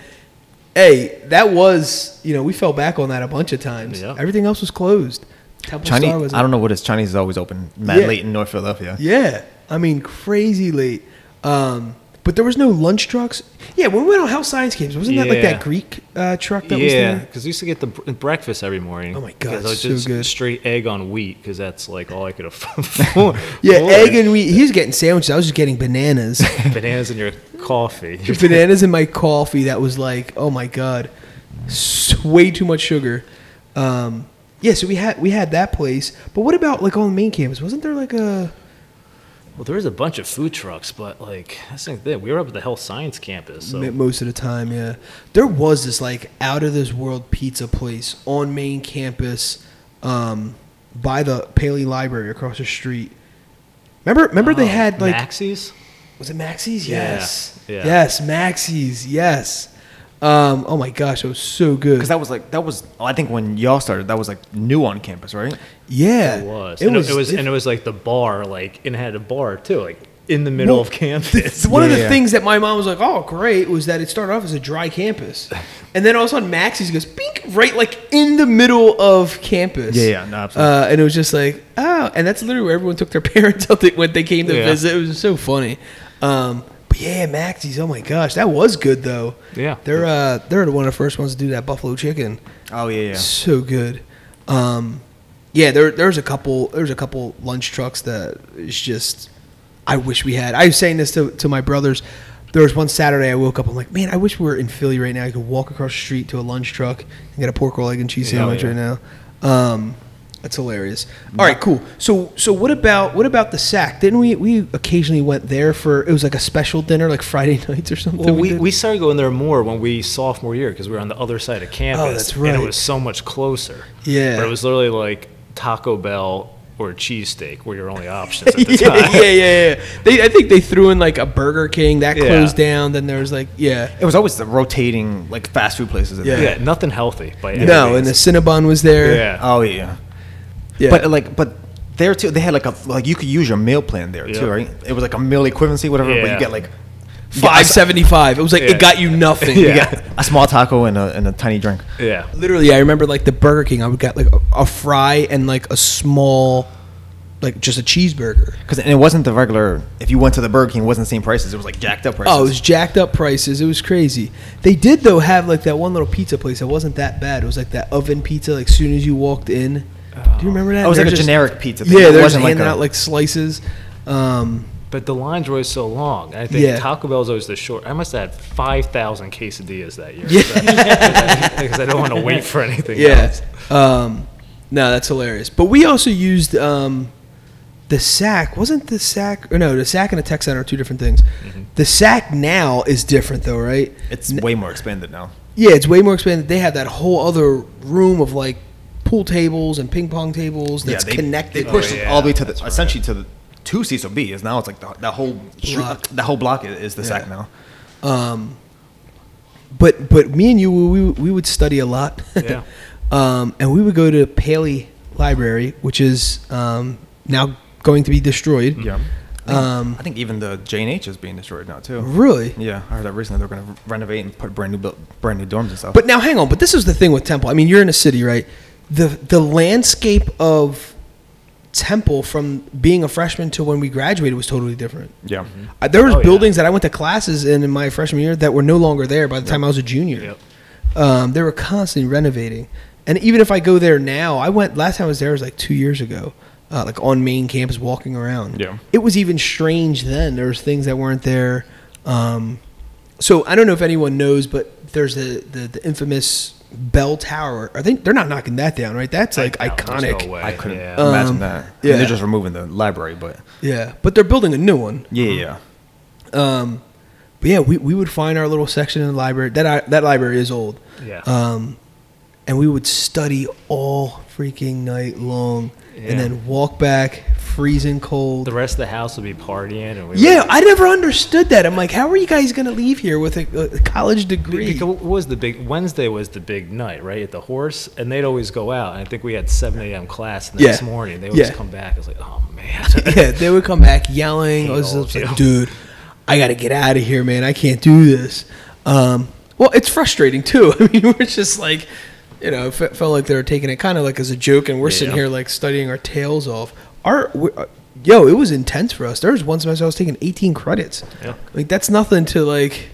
Speaker 1: hey, that was you know we fell back on that a bunch of times.
Speaker 2: Yeah.
Speaker 1: Everything else was closed. Temple
Speaker 4: Chinese.
Speaker 1: Star was
Speaker 4: I don't know what is Chinese is always open. Mad
Speaker 1: Yeah.
Speaker 4: late in North Philadelphia.
Speaker 1: Yeah, I mean crazy late. Um, but there was no lunch trucks. Yeah, when we went on health science games, wasn't that like
Speaker 2: Yeah.
Speaker 1: that Greek uh, truck that was
Speaker 2: yeah,
Speaker 1: there?
Speaker 2: because we used to get the br- breakfast every morning.
Speaker 1: Oh my God,
Speaker 2: 'Cause I was
Speaker 1: so
Speaker 2: just
Speaker 1: good.
Speaker 2: straight egg on wheat because that's like all I could *laughs* afford.
Speaker 1: Yeah, egg and wheat. He was getting sandwiches. I was just getting bananas. *laughs*
Speaker 2: bananas in your coffee. *laughs*
Speaker 1: bananas in my coffee. That was like, oh my god, S- way too much sugar. Um, yeah, so we had we had that place. But what about like on the main campus? Wasn't there like a
Speaker 2: Well, there was a bunch of food trucks, but like that's the thing. We were up at the health science campus, so
Speaker 1: most of the time, yeah. There was this like out of this world pizza place on main campus, um, by the Paley Library across the street. Remember, remember they
Speaker 2: Oh,
Speaker 1: had like
Speaker 2: Maxi's.
Speaker 1: was it Maxi's?
Speaker 2: Yeah,
Speaker 1: Yes,
Speaker 2: yeah.
Speaker 1: yes, Maxi's. Yes. Um, oh my gosh, it was so good.
Speaker 4: Because that was like that was I think when y'all started that was like new on campus, right?
Speaker 1: yeah,
Speaker 2: It was.
Speaker 1: It
Speaker 2: and
Speaker 1: was.
Speaker 2: It was,
Speaker 1: diff-
Speaker 2: and it was like the bar, like, and it had a bar too, like in the middle
Speaker 1: Well,
Speaker 2: of campus.
Speaker 1: It's one of the
Speaker 4: Yeah.
Speaker 1: things that my mom was like, "Oh, great," was that it started off as a dry campus, *laughs* and then all of a sudden Maxi's goes bink right like in the middle of campus.
Speaker 4: Yeah, yeah, no, absolutely.
Speaker 1: Uh, and it was just like, oh, and that's literally where everyone took their *laughs* parents out when they came to
Speaker 2: Yeah.
Speaker 1: visit. It was so funny. Um, but yeah, Maxi's. Oh my gosh, that was good though.
Speaker 2: Yeah.
Speaker 1: they're uh, they're one of the first ones to do that buffalo chicken.
Speaker 4: Oh yeah, yeah.
Speaker 1: So good. Um, yeah, there there's a couple there's a couple lunch trucks that is just I wish we had. I was saying this to, to my brothers. There was one Saturday I woke up. I'm like, man, I wish we were in Philly right now. I could walk across the street to a lunch truck and get a pork roll, egg, and cheese
Speaker 2: Yeah,
Speaker 1: sandwich
Speaker 2: yeah.
Speaker 1: right now. Um, that's hilarious. All right, cool. So so what about what about the sack? Didn't we we occasionally went there for it was like a special dinner like Friday *laughs* nights or something?
Speaker 2: Well, we,
Speaker 1: did?
Speaker 2: we started going there more when we sophomore year because we were on the other side of oh, campus.
Speaker 1: Oh, that's right.
Speaker 2: And it was so much closer.
Speaker 1: Yeah.
Speaker 2: But it was literally like Taco Bell or a cheesesteak were your only options at the *laughs*
Speaker 1: yeah,
Speaker 2: time.
Speaker 1: yeah, yeah, yeah. They, I think they threw in like a Burger King that
Speaker 2: Yeah.
Speaker 1: closed down. Then there was like, yeah,
Speaker 4: It was always the rotating like fast food places.
Speaker 1: Yeah.
Speaker 2: Yeah, nothing healthy by any
Speaker 1: no, and the. Cinnabon was there.
Speaker 2: Yeah.
Speaker 4: Oh yeah.
Speaker 1: Yeah.
Speaker 4: But like, but there too, they had like a like you could use your meal plan there
Speaker 2: Yeah.
Speaker 4: too, right? It was like a meal equivalency, whatever. But
Speaker 2: Yeah.
Speaker 4: you get like
Speaker 1: five seventy five. It was like
Speaker 2: Yeah.
Speaker 1: it got you nothing. *laughs*
Speaker 4: you get a small taco and a, and a tiny drink.
Speaker 2: yeah.
Speaker 1: Literally, I remember like the Burger King. I would get like a, a fry and like a small, like just a cheeseburger.
Speaker 4: Because and it wasn't the regular. If you went to the Burger King, it wasn't the same prices. It was like jacked up prices.
Speaker 1: Oh, it was jacked up prices. It was crazy. They did though have like that one little pizza place that wasn't that bad. It was like that oven pizza. Like as soon as you walked in, do you remember that?
Speaker 4: Oh, it was
Speaker 1: They're
Speaker 4: like a
Speaker 1: just-
Speaker 4: generic pizza. thing.
Speaker 1: Yeah,
Speaker 4: It
Speaker 1: they're just
Speaker 4: wasn't like
Speaker 1: handing
Speaker 4: a-
Speaker 1: out like slices. Um,
Speaker 2: But the lines were always so long. I think
Speaker 1: Yeah.
Speaker 2: Taco Bell's always the short. I must have had 5,000 quesadillas that year.
Speaker 1: Yeah. *laughs*
Speaker 2: Because I don't want to wait for anything
Speaker 1: Yeah.
Speaker 2: else.
Speaker 1: Um, no, that's hilarious. But we also used um, the sack. Wasn't the sack? Or no, the sack and the tech center are two different things.
Speaker 2: Mm-hmm.
Speaker 1: The sack now is different though, right?
Speaker 4: It's way more expanded now.
Speaker 1: Yeah, it's way more expanded. They have that whole other room of like pool tables and ping pong tables that's
Speaker 4: they,
Speaker 1: connected.
Speaker 4: They pushed
Speaker 2: Oh,
Speaker 4: it
Speaker 2: yeah,
Speaker 4: all the way to the
Speaker 2: that's right.
Speaker 4: essentially to the two Cecil B is now it's like the, that whole
Speaker 1: Block.
Speaker 4: that whole block is, is the sack now.
Speaker 1: Um, but but me and you, we we would study a lot.
Speaker 2: Yeah. *laughs*
Speaker 1: um, and we would go to Paley Library, which is um, now going to be destroyed.
Speaker 4: Yeah.
Speaker 1: Um,
Speaker 4: I think even the J and H is being destroyed now too.
Speaker 1: really.
Speaker 4: Yeah, I heard that recently. They're going to renovate and put brand new built, brand new dorms and stuff.
Speaker 1: But now, hang on. But this is the thing with Temple. I mean, you're in a city, right? The the landscape of Temple from being a freshman to when we graduated was totally different.
Speaker 4: yeah,
Speaker 1: Uh, There was
Speaker 2: Oh, yeah.
Speaker 1: buildings that I went to classes in in my freshman year that were no longer there by the time I was a junior.
Speaker 2: Yep.
Speaker 1: Um, they were constantly renovating, and even if I go there now, I went last time I was there was like two years ago, uh, like on main campus walking around.
Speaker 4: Yeah.
Speaker 1: it was even strange then. There was things that weren't there. Um, so I don't know if anyone knows, but there's the the, the infamous bell tower. Are they? They're not knocking that down, right? That's like
Speaker 2: No,
Speaker 1: iconic.
Speaker 2: no.
Speaker 4: I couldn't
Speaker 2: Yeah.
Speaker 4: imagine
Speaker 1: Um,
Speaker 4: that. I mean,
Speaker 1: yeah.
Speaker 4: they're just removing the library, but
Speaker 1: Yeah, but they're building a new one.
Speaker 4: yeah, yeah.
Speaker 1: Um, but yeah, we, we would find our little section in the library. That I, that library is old.
Speaker 2: Yeah.
Speaker 1: Um, and we would study all freaking night long,
Speaker 2: Yeah.
Speaker 1: and then walk back freezing cold.
Speaker 2: the rest of the house would be partying, and we
Speaker 1: yeah,
Speaker 2: would,
Speaker 1: I never understood that. I'm like, how are you guys gonna leave here with a, a college degree?
Speaker 2: Because what was the big Wednesday was the big night, right? At the horse, and they'd always go out. And I think we had seven a.m. class the
Speaker 1: Yeah.
Speaker 2: next morning. They would just
Speaker 1: Yeah.
Speaker 2: come back. I was like, oh man. *laughs*
Speaker 1: yeah, they would come back yelling. I was just like, dude, I got to get out of here, man. I can't do this. Um, well, it's frustrating too. *laughs* I mean, we're just like, you know, it felt like they were taking it kind of like as a joke, and we're sitting here like studying our tails off. Our, we, uh, yo, it was intense for us. There was one semester I was taking 18 credits.
Speaker 2: Yeah.
Speaker 1: Like that's nothing to like,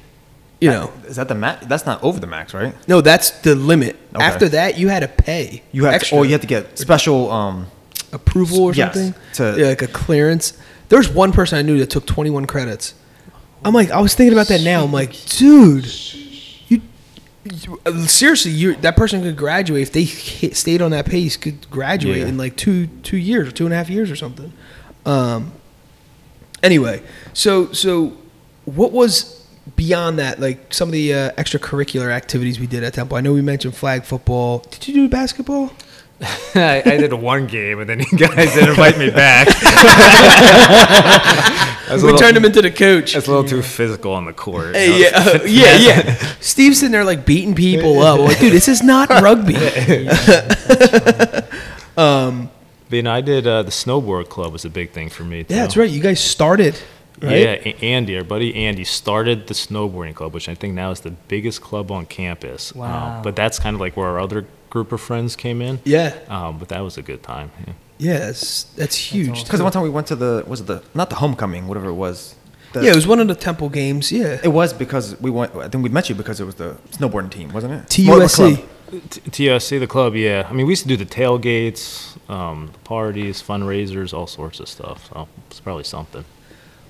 Speaker 1: you know.
Speaker 4: Is that the max? That's not over the max, right?
Speaker 1: No, that's the limit.
Speaker 4: Okay.
Speaker 1: After that, you had to pay.
Speaker 4: You have
Speaker 1: extra
Speaker 4: to, or you had to get special. Um,
Speaker 1: approval or
Speaker 4: Yes,
Speaker 1: something.
Speaker 4: to-
Speaker 1: yeah, like a clearance. There was one person I knew that took 21 credits. I'm like, I was thinking about that now. I'm like, dude, you, you- seriously, you that person could graduate if they hit, stayed on that pace. Could graduate
Speaker 4: Yeah.
Speaker 1: in like two two years or two and a half years or something. Um. Anyway, so so what was beyond that? Like some of the uh, extracurricular activities we did at Temple. I know we mentioned flag football. Did you do basketball?
Speaker 2: I, *laughs* I did one game, and then you guys didn't *laughs* invite me back. *laughs*
Speaker 1: We
Speaker 2: little-
Speaker 1: turned him into the coach.
Speaker 2: It's a little too physical on the court.
Speaker 1: Hey,
Speaker 2: you
Speaker 1: yeah, uh, yeah, yeah. Steve's sitting there like beating people up. I'm like, dude, this is not rugby. um,
Speaker 2: But, you know, I did uh, the snowboard club was a big thing for me. Too.
Speaker 1: yeah, that's right. You guys started, right?
Speaker 2: Yeah, Andy, our buddy Andy, started the snowboarding club, which I think now is the biggest club on campus.
Speaker 3: Wow.
Speaker 2: but that's kind of like where our other group of friends came in.
Speaker 1: Yeah,
Speaker 2: Um, but that was a good time. Yeah.
Speaker 1: yeah. That's that's huge.
Speaker 4: because one time we went to the was it the not the homecoming whatever it was. The,
Speaker 1: yeah, it was one of the Temple games. Yeah,
Speaker 4: It was because we went. I think we met you because it was the snowboarding team, wasn't it?
Speaker 1: TUSC.
Speaker 4: What- what club?
Speaker 2: T- TSC, the club, yeah. I mean, we used to do the tailgates, um, the parties, fundraisers, all sorts of stuff. So it's probably something.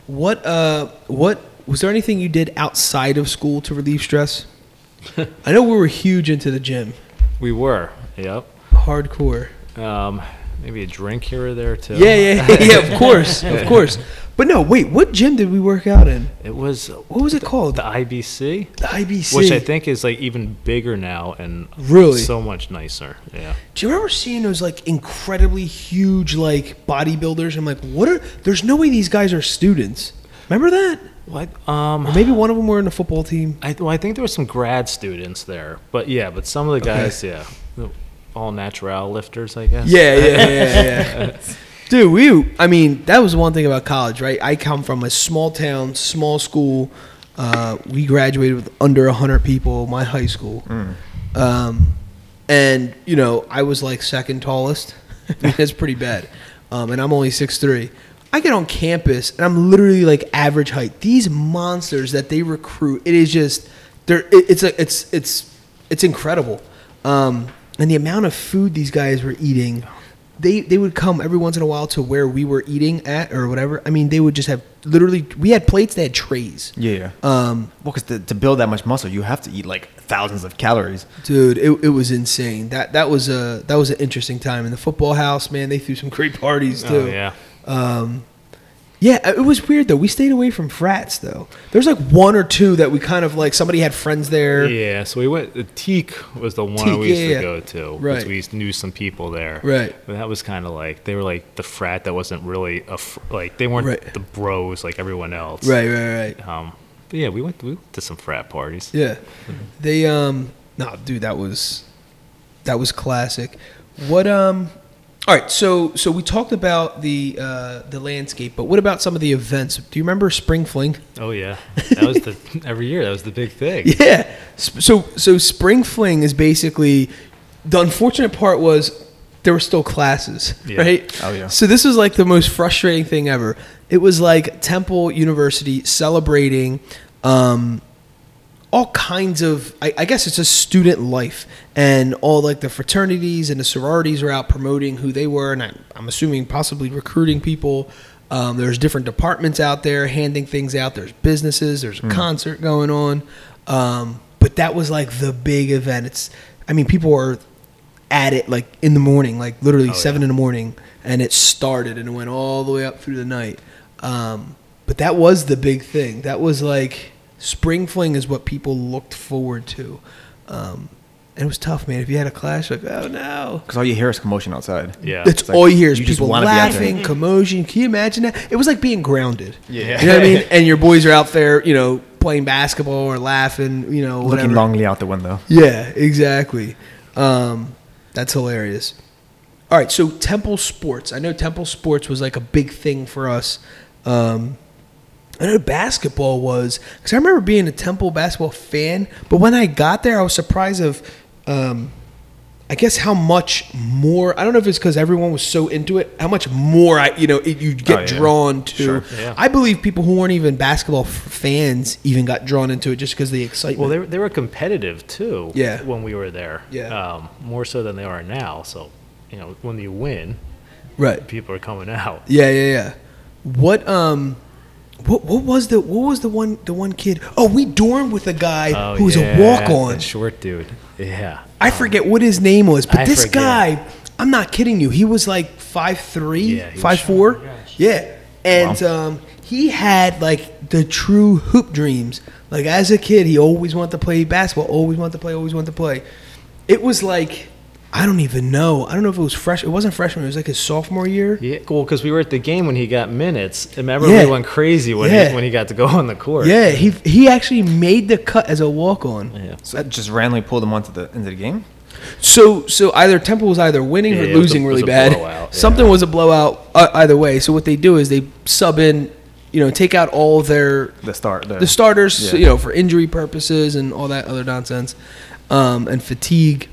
Speaker 1: What uh, what was there anything you did outside of school to relieve stress? *laughs* I know we were huge into the gym,
Speaker 2: We were, yep.
Speaker 1: hardcore.
Speaker 2: Um, maybe a drink here or there too.
Speaker 1: Yeah, yeah, yeah. Of *laughs* course, of course. But no, wait. What gym did we work out in?
Speaker 2: It was
Speaker 1: What was it called?
Speaker 2: the IBC,
Speaker 1: The IBC.
Speaker 2: which I think is like even bigger now and
Speaker 1: Really?
Speaker 2: so much nicer. Yeah.
Speaker 1: Do you remember seeing those like incredibly huge like bodybuilders? I'm like, what are? There's no way these guys are students. Remember that?
Speaker 2: What? Um,
Speaker 1: Or maybe one of them were in the football team.
Speaker 2: I, well, I think there were some grad students there, but yeah, but some of the
Speaker 1: Okay.
Speaker 2: guys, yeah, all natural lifters, I guess.
Speaker 1: Yeah, yeah, yeah, yeah. *laughs* Dude, we. I mean, that was one thing about college, right? I come from a small town, small school. Uh, we graduated with under hundred people. My high school. Um, and you know, I was like second tallest. I *laughs* mean, That's pretty bad. Um, and I'm only six three. I get on campus and I'm literally like average height. These monsters that they recruit, it is just they're it, it's a it's it's it's incredible. Um, and the amount of food these guys were eating, they they would come every once in a while to where we were eating at or whatever. I mean, they would just have literally we had plates, they had trays.
Speaker 4: Yeah.
Speaker 1: Um,
Speaker 4: Well, because to, to build that much muscle, you have to eat like thousands of calories.
Speaker 1: Dude, it, it was insane. That that was a that was an interesting time in the football house. Man, they threw some great parties too.
Speaker 2: Oh, yeah.
Speaker 1: Um, yeah, it was weird though. We stayed away from frats though. There's like one or two that we kind of like. Somebody had friends there.
Speaker 2: Yeah, so we went. The TKE was the one
Speaker 1: TKE,
Speaker 2: we used
Speaker 1: yeah,
Speaker 2: to
Speaker 1: yeah.
Speaker 2: go to.
Speaker 1: Right.
Speaker 2: We knew some people there.
Speaker 1: Right.
Speaker 2: But that was kind of like they were like the frat that wasn't really a fr- like they weren't
Speaker 1: Right.
Speaker 2: the bros like everyone else.
Speaker 1: Right, right, right.
Speaker 2: Um. But yeah, we went. We went to some frat parties.
Speaker 1: Yeah, they um. No, dude, that was that was classic. What um. All right, so so we talked about the uh, the landscape, but what about some of the events? Do you remember Spring Fling?
Speaker 2: Oh yeah, that was the *laughs* every year. That was the big thing.
Speaker 1: Yeah. So so spring fling is basically the unfortunate part was there were still classes,
Speaker 2: Yeah.
Speaker 1: right?
Speaker 4: Oh, yeah.
Speaker 1: So this was like the most frustrating thing ever. It was like Temple University celebrating um all kinds of I, I guess it's a student life. And all like the fraternities and the sororities are out promoting who they were. And I, i'm assuming possibly recruiting people. Um, there's different departments out there handing things out. There's businesses. There's a concert going on. Um, but that was like the big event. It's I mean, people are at it like in the morning, like literally
Speaker 2: Oh,
Speaker 1: seven
Speaker 2: yeah.
Speaker 1: in the morning, and it started and it went all the way up through the night. Um, but that was the big thing. That was like spring fling is what people looked forward to. Um, and it was tough, man. If you had a clash, like, oh no.
Speaker 4: Because all you hear is commotion outside.
Speaker 2: Yeah.
Speaker 1: That's
Speaker 4: It's like,
Speaker 1: all you hear is
Speaker 4: you
Speaker 1: people
Speaker 4: wanna be out there.
Speaker 1: laughing, commotion. Can you imagine that? It was like being grounded.
Speaker 4: Yeah.
Speaker 1: You know what I mean? *laughs* And your boys are out there, you know, playing basketball or laughing, you know, whatever.
Speaker 4: Looking longly out the window.
Speaker 1: Yeah, exactly. Um, that's hilarious. All right, so Temple Sports. I know Temple Sports was like a big thing for us. Um, I know basketball was because I remember being a Temple basketball fan, but when I got there, I was surprised of, um, I guess how much more. I don't know if it's because everyone was so into it. How much more I, you know, it, you get
Speaker 4: Oh, yeah.
Speaker 1: drawn to.
Speaker 4: Sure.
Speaker 2: Yeah.
Speaker 1: I believe people who weren't even basketball fans even got drawn into it just because the excitement.
Speaker 2: Well, they were, they were competitive too.
Speaker 1: Yeah.
Speaker 2: When we were there.
Speaker 1: Yeah.
Speaker 2: Um, more so than they are now. So, you know, when you win,
Speaker 1: right.
Speaker 2: people are coming out.
Speaker 1: Yeah, yeah, yeah. What um what what was the what was the one the one kid? Oh, we dormed with a guy
Speaker 2: Oh,
Speaker 1: who was
Speaker 2: yeah,
Speaker 1: a walk on.
Speaker 2: short dude. Yeah.
Speaker 1: I forget what his name was, but
Speaker 2: I
Speaker 1: this
Speaker 2: forget.
Speaker 1: guy, I'm not kidding you. He was like five three,
Speaker 2: Yeah,
Speaker 1: five four.
Speaker 2: short.
Speaker 1: Yeah. And um he had like the true hoop dreams. Like as a kid, he always wanted to play basketball, always wanted to play, always wanted to play. It was like I don't even know. I don't know if it was fresh. It wasn't freshman. It was like his sophomore year.
Speaker 2: Yeah, well, because we were at the game when he got minutes. Remember,
Speaker 1: Yeah.
Speaker 2: we went crazy when
Speaker 1: Yeah.
Speaker 2: he when he got to go on the court.
Speaker 1: Yeah, he he actually made the cut as a walk on.
Speaker 2: Yeah.
Speaker 4: So that just randomly pulled him onto the into the game.
Speaker 1: So so either Temple was either winning or
Speaker 2: Yeah, it was a-
Speaker 1: losing really
Speaker 2: was a
Speaker 1: bad.
Speaker 2: yeah.
Speaker 1: Something was a blowout uh, either way. So what they do is they sub in, you know, take out all their
Speaker 4: The start. The,
Speaker 1: the starters,
Speaker 4: Yeah.
Speaker 1: you know, for injury purposes and all that other nonsense, um, and fatigue,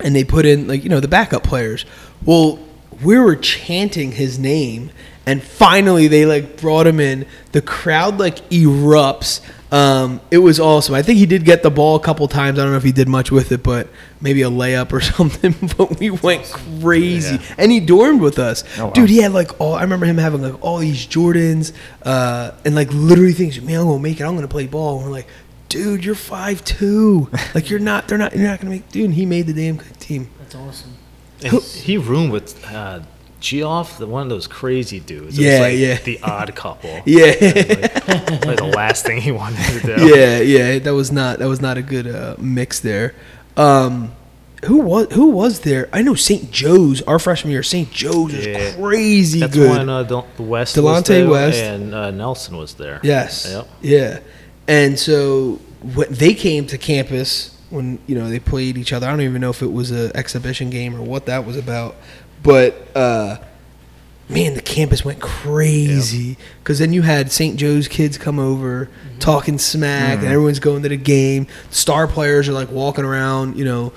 Speaker 1: and they put in like you know the backup players. Well, we were chanting his name, and finally they like brought him in. The crowd like erupts. Um, it was awesome. I think he did get the ball a couple times. I don't know if he did much with it, but maybe a layup or *laughs* something. But we went crazy,
Speaker 2: Yeah.
Speaker 1: and he dormed with us,
Speaker 4: Oh, wow.
Speaker 1: dude. He had like all. I remember him having like all these Jordans, uh, and like literally things. Man, I'm gonna make it. I'm gonna play ball. And we're like, dude, you're five two. *laughs* like you're not. They're not. You're not gonna make. Dude, and he made the damn good team.
Speaker 3: That's awesome.
Speaker 2: And he roomed with uh, Geoff, the one of those crazy dudes. It
Speaker 1: Yeah,
Speaker 2: was like
Speaker 1: yeah.
Speaker 2: The odd couple. *laughs*
Speaker 1: Yeah,
Speaker 2: Like, like the last thing he wanted to do.
Speaker 1: yeah, yeah. That was not. That was not a good uh, mix there. Um, who was who was there? I know St. Joe's. Our freshman year, St. Joe's was
Speaker 2: Yeah.
Speaker 1: crazy
Speaker 2: That's
Speaker 1: good.
Speaker 2: when uh, Del- West was
Speaker 1: Delonte
Speaker 2: there
Speaker 1: West.
Speaker 2: and uh, Nelson was there.
Speaker 1: Yes.
Speaker 2: Yep.
Speaker 1: Yeah. And so when they came to campus when you know they played each other. I don't even know if it was an exhibition game or what that was about, but uh, man, the campus went crazy because then you had St. Joe's kids come over talking smack, and everyone's going to the game. Star players are like walking around, you know.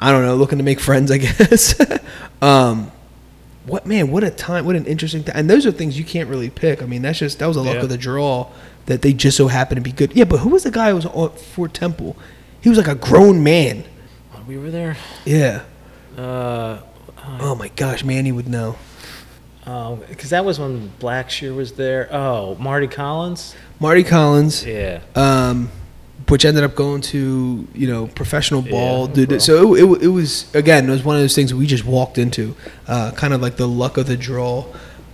Speaker 1: I don't know, looking to make friends, I *laughs* guess. um, what man? What a time! What an interesting time! And those are things you can't really pick. I mean, that's just that was a luck
Speaker 2: Yeah.
Speaker 1: of the draw that they just so happened to be good. Yeah, but who was the guy who was on for Temple? He was like a grown man.
Speaker 2: When we were there.
Speaker 1: Yeah.
Speaker 2: Uh,
Speaker 1: Oh my gosh, Manny would know.
Speaker 2: because that was when Blackshear was there. Oh, Mardy Collins.
Speaker 1: Mardy Collins,
Speaker 2: Yeah.
Speaker 1: um, which ended up going to you know professional ball.
Speaker 2: Yeah,
Speaker 1: Dude, so it, it, it was again it was one of those things we just walked into, uh, kind of like the luck of the draw.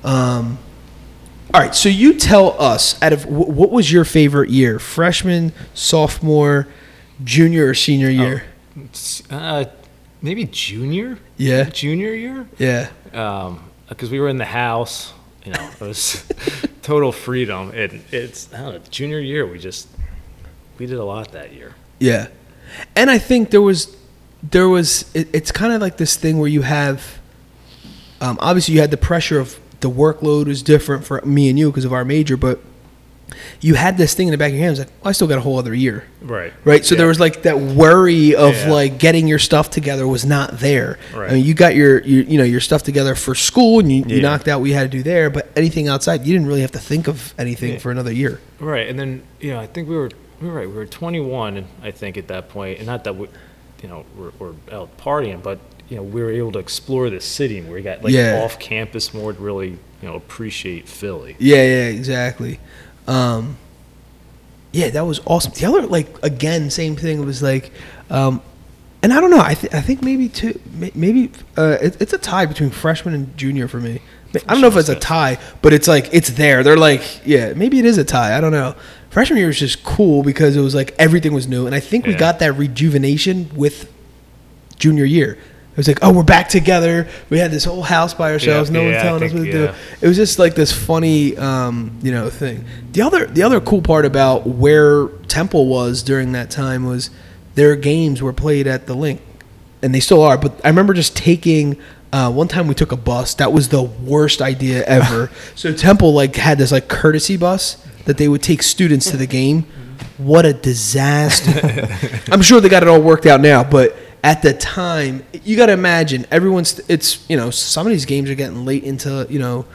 Speaker 1: Um, all right, so you tell us out of wh- what was your favorite year? Freshman, sophomore, junior, or senior year?
Speaker 2: Uh, maybe junior.
Speaker 1: Yeah.
Speaker 2: Junior year.
Speaker 1: Yeah.
Speaker 2: because we were in the house. You know, it was *laughs* total freedom. And it's I don't know. Junior year, we just we did a lot that year.
Speaker 1: Yeah, and I think there was there was it, it's kind of like this thing where you have um, obviously you had the pressure of the workload was different for me and you because of our major, but you had this thing in the back of your hand. It like, well, I still got a whole other year,
Speaker 2: Right.
Speaker 1: right? So there was like that worry of
Speaker 2: Yeah.
Speaker 1: like getting your stuff together was not there.
Speaker 2: Right.
Speaker 1: I mean, you got your, your you know your stuff together for school and you, you knocked out what you had to do there, but anything outside, you didn't really have to think of anything
Speaker 2: Yeah.
Speaker 1: for another year.
Speaker 2: Right, and then you know I think we were we were right. We were 21, I think, at that point, and not that we, you know, we're, we're out partying, but you know we were able to explore the city. and We got like
Speaker 1: Yeah.
Speaker 2: off campus more to really you know appreciate Philly.
Speaker 1: Yeah, yeah, exactly. Um, yeah, that was awesome. The other, like, again, same thing. It was like, um, and I don't know. I, th- I think maybe two, may- maybe uh, it, it's a tie between freshman and junior for me. I don't know if it's a tie, but it's like it's there. They're like, yeah, maybe it is a tie. I don't know. Freshman year was just cool because it was like everything was new, and I think we got that rejuvenation with junior year. It was like, oh, we're back together. We had this whole house by ourselves.
Speaker 2: Yeah,
Speaker 1: no one's
Speaker 2: yeah, I
Speaker 1: telling us what to
Speaker 2: yeah.
Speaker 1: do. It was just like this funny, um, you know, thing. The other, the other cool part about where Temple was during that time was their games were played at the Linc, and they still are. But I remember just taking. Uh, one time we took a bus. That was the worst idea ever. *laughs* so Temple like had this like courtesy bus that they would take students to the game. Mm-hmm. What a disaster! I'm sure they got it all worked out now, but at the time, you got to imagine everyone's. It's you know some of these games are getting late into you know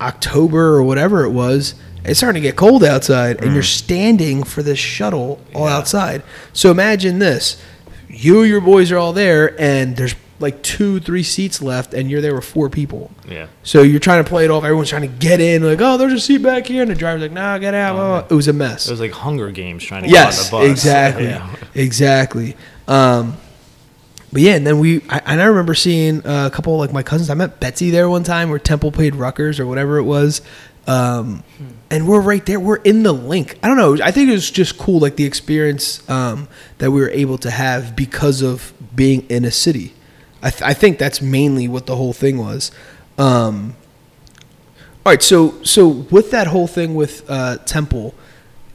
Speaker 1: October or whatever it was. It's starting to get cold outside, and you're mm. standing for this shuttle all
Speaker 2: Yeah.
Speaker 1: outside. So imagine this: you, your boys are all there, and there's like two, three seats left, and you're there with four people.
Speaker 2: Yeah.
Speaker 1: So you're trying to play it off. Everyone's trying to get in, like, oh, there's a seat back here, and the driver's like, nah, get out. blah, blah, blah. It was a mess.
Speaker 2: It was like Hunger Games trying to
Speaker 1: Yes,
Speaker 2: get on the bus.
Speaker 1: exactly, *laughs*
Speaker 2: Yeah.
Speaker 1: exactly. Um, but yeah, and then we, I, and I remember seeing uh, a couple of like my cousins. I met Betsy there one time, where Temple played Rutgers or whatever it was, um, and we're right there. We're in the Linc. I don't know. I think it was just cool, like the experience um, that we were able to have because of being in a city. I, th- I think that's mainly what the whole thing was. Um, all right, so so with that whole thing with uh, Temple,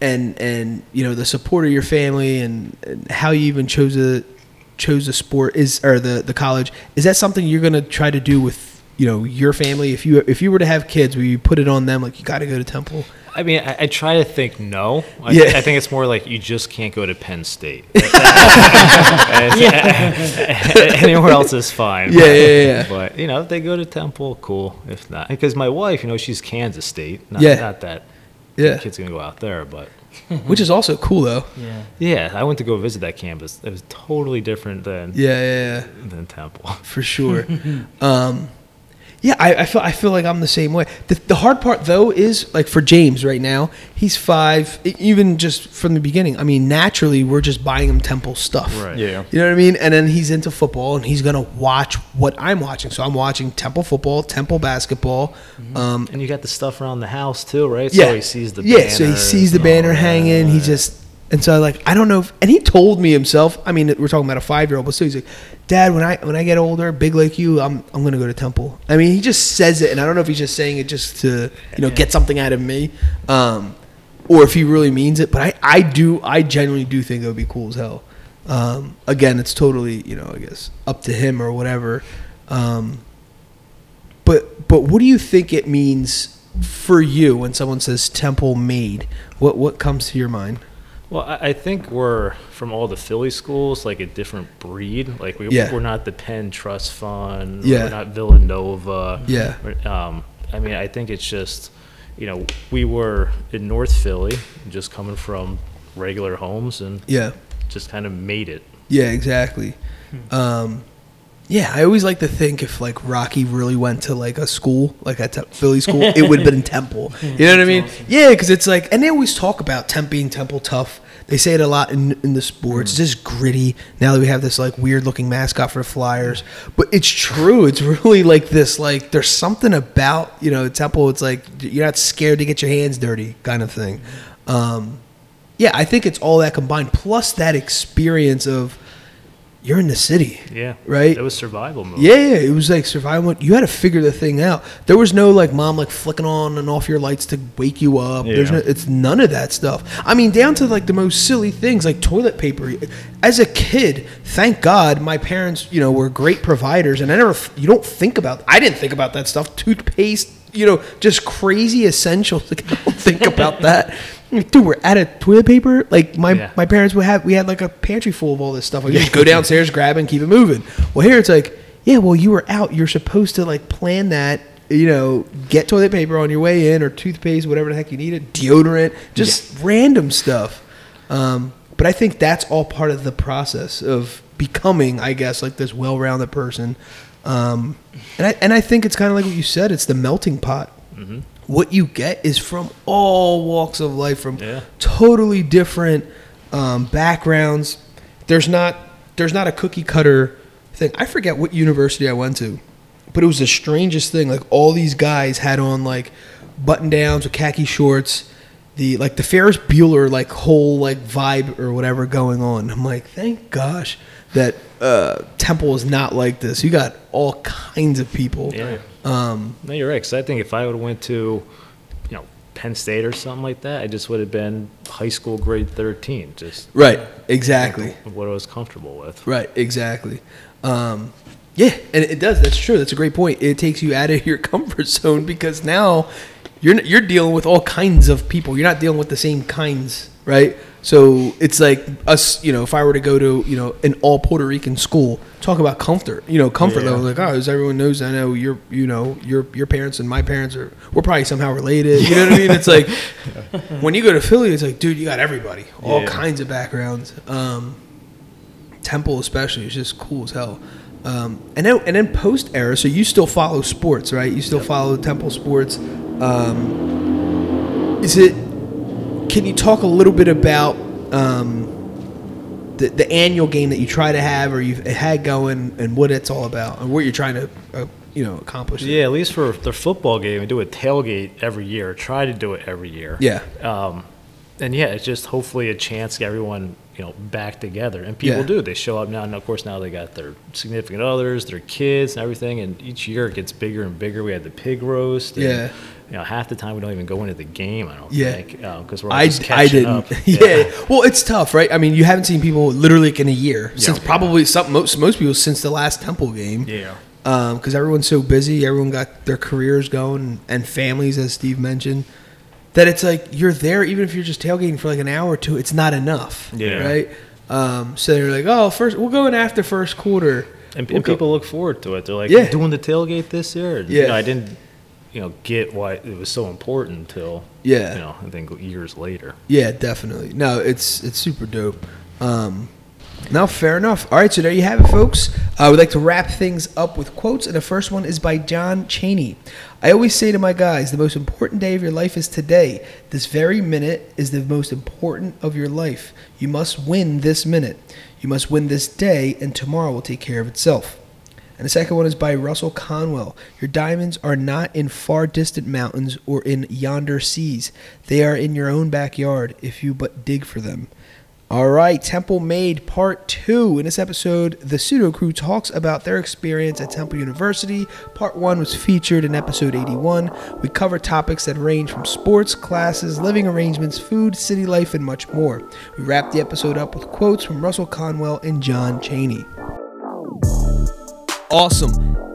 Speaker 1: and and you know the support of your family and, and how you even chose a chose the sport is or the the college is that something you're gonna try to do with you know your family if you if you were to have kids will you put it on them like you got to go to Temple
Speaker 2: I mean, I, I try to think no. I,
Speaker 1: Yeah.
Speaker 2: I think it's more like you just can't go to Penn State. *laughs* And- *laughs* Anywhere else is fine.
Speaker 1: Yeah, yeah, yeah.
Speaker 2: But you know, if they go to Temple, cool. If not, because my wife, you know, she's Kansas State. Not,
Speaker 1: Yeah.
Speaker 2: Not that
Speaker 1: yeah
Speaker 2: kids gonna go out there, but *laughs*
Speaker 1: which is also cool though
Speaker 3: Yeah.
Speaker 2: yeah, I went to go visit that campus. It was totally different than
Speaker 1: yeah yeah, yeah.
Speaker 2: than Temple.
Speaker 1: for sure. um, yeah, I, I feel I feel like I'm the same way. The, the hard part though is like for James right now, he's five. e- Even just from the beginning, I mean, naturally we're just buying him Temple stuff.
Speaker 2: Right.
Speaker 4: Yeah.
Speaker 1: You know what I mean? And then he's into football, and he's gonna watch what I'm watching. So I'm watching Temple football, Temple basketball. Um,
Speaker 2: And you got the stuff around the house too, right?
Speaker 1: yeah,
Speaker 2: So he sees the
Speaker 1: yeah. So he sees the banner
Speaker 2: all
Speaker 1: hanging. He just and so like I don't know. If, and he told me himself. I mean, we're talking about a five year old, but still, he's like, Dad, when I when I get older, big like you, I'm I'm gonna go to Temple. I mean, he just says it, and I don't know if he's just saying it just to you know get something out of me, um, or if he really means it. But I I do I genuinely do think it would be cool as hell. Um, again, it's totally you know I guess up to him or whatever. Um, but but what do you think it means for you when someone says Temple made? What what comes to your mind?
Speaker 2: Well, I, I think we're from all the Philly schools, like a different breed. Like we,
Speaker 1: Yeah.
Speaker 2: we're not the Penn Trust Fund.
Speaker 1: Yeah.
Speaker 2: We're not Villanova.
Speaker 1: Yeah.
Speaker 2: Um, I mean, I think it's just, you know, we were in North Philly, just coming from regular homes, and
Speaker 1: Yeah.
Speaker 2: just kind of made it.
Speaker 1: Yeah, exactly. Um, yeah, I always like to think if like Rocky really went to like a school, like a te- Philly school, it would have been Temple. You know what I mean? *laughs* Yeah, because it's like, and they always talk about Temp being Temple tough. They say it a lot in in the sports. It's just gritty. Now that we have this like weird looking mascot for Flyers, but it's true. It's really like this. Like there's something about you know Temple. It's like you're not scared to get your hands dirty, kind of thing. Um, yeah, I think it's all that combined, plus that experience of you're in the city.
Speaker 2: Yeah.
Speaker 1: Right?
Speaker 2: It was survival mode.
Speaker 1: Yeah, yeah, it was like survival. You had to figure the thing out. There was no like mom like flicking on and off your lights to wake you up. There's no, it's none of that stuff. I mean, down to like the most silly things like toilet paper. As a kid, thank God my parents, you know, were great providers, and I never, you don't think about. I didn't think about that stuff. Toothpaste, you know, just crazy essentials. *laughs* Like I don't think about that. *laughs* Dude, we're out of toilet paper. Like my
Speaker 2: Yeah.
Speaker 1: my parents would have, we had like a pantry full of all this stuff. Like you just go downstairs, grab it, and keep it moving. Well, here it's like, yeah, well, you were out. You're supposed to like plan that. You know, get toilet paper on your way in, or toothpaste, whatever the heck you needed, deodorant, just random stuff. Um, but I think that's all part of the process of becoming, I guess, like this well-rounded person. Um, and I and I think it's kind of like what you said. It's the melting pot. What you get is from all walks of life, from
Speaker 2: Yeah.
Speaker 1: totally different um, backgrounds. There's not there's not a cookie cutter thing. I forget what university I went to, but it was the strangest thing. Like all these guys had on like button downs with khaki shorts, the like the Ferris Bueller like whole like vibe or whatever going on. I'm like, thank gosh that uh, Temple is not like this. You got all kinds of people.
Speaker 2: Yeah.
Speaker 1: Um,
Speaker 2: No, you're right. Because I think if I would have went to, you know, Penn State or something like that, I just would have been high school grade 13, just
Speaker 1: right. Exactly.
Speaker 2: what I was comfortable with.
Speaker 1: Right, exactly. Um, yeah, and it does. That's true. That's a great point. It takes you out of your *laughs* comfort zone because now you're you're dealing with all kinds of people. You're not dealing with the same kinds, right? So it's like us. You know, if I were to go to you know an all Puerto Rican school, talk about comfort. You know, comfort
Speaker 2: Yeah.
Speaker 1: level. Like, oh, as everyone knows, I know your you know your your parents and my parents are we're probably somehow related. You know what I mean? It's like *laughs* when you go to Philly, it's like, dude, you got everybody, all
Speaker 2: Yeah.
Speaker 1: kinds of backgrounds. Um, Temple especially is just cool as hell. Um, and then and then post era, so you still follow sports, right? You still follow Temple sports. Um, is it? Can you talk a little bit about um, the the annual game that you try to have or you've had going, and what it's all about, and what you're trying to, uh, you know, accomplish?
Speaker 2: Yeah, at least for the football game, we do a tailgate every year. Try to do it every year.
Speaker 1: Yeah.
Speaker 2: Um, and yeah, it's just hopefully a chance to get everyone you know back together. And people
Speaker 1: Yeah.
Speaker 2: do. They show up now, and of course now they got their significant others, their kids, and everything. And each year it gets bigger and bigger. We had the pig roast. and,
Speaker 1: Yeah.
Speaker 2: You know, half the time we don't even go into the game. I don't
Speaker 1: Yeah.
Speaker 2: think because we're all
Speaker 1: I, I
Speaker 2: catching
Speaker 1: didn't.
Speaker 2: up. *laughs*
Speaker 1: yeah. Well, it's tough, right? I mean, you haven't seen people literally like in a year since probably some most most people since the last Temple game.
Speaker 2: Yeah.
Speaker 1: because everyone's so busy, everyone got their careers going and families, as Steve mentioned. That it's like you're there, even if you're just tailgating for like an hour or two, it's not enough,
Speaker 2: Yeah.
Speaker 1: right? Um, so they're like, oh, first we'll go in after first quarter,
Speaker 2: And,
Speaker 1: We'll
Speaker 2: and people look forward to it. They're like,
Speaker 1: Yeah.
Speaker 2: doing the tailgate this year.
Speaker 1: Yeah.
Speaker 2: You know, I didn't, you know, get why it was so important until,
Speaker 1: Yeah.
Speaker 2: you know, I think years later.
Speaker 1: Yeah, definitely. No, it's it's super dope. Um, no, fair enough. All right, so there you have it, folks. Uh, we'd like to wrap things up with quotes, and the first one is by John Cheney. I always say to my guys, the most important day of your life is today. This very minute is the most important of your life. You must win this minute. You must win this day, and tomorrow will take care of itself. And the second one is by Russell Conwell. Your diamonds are not in far distant mountains or in yonder seas. They are in your own backyard if you but dig for them. All right, Temple Made Part 2. In this episode, the pseudo crew talks about their experience at Temple University. Part 1 was featured in episode 81. We cover topics that range from sports, classes, living arrangements, food, city life, and much more. We wrap the episode up with quotes from Russell Conwell and John Cheney. Awesome.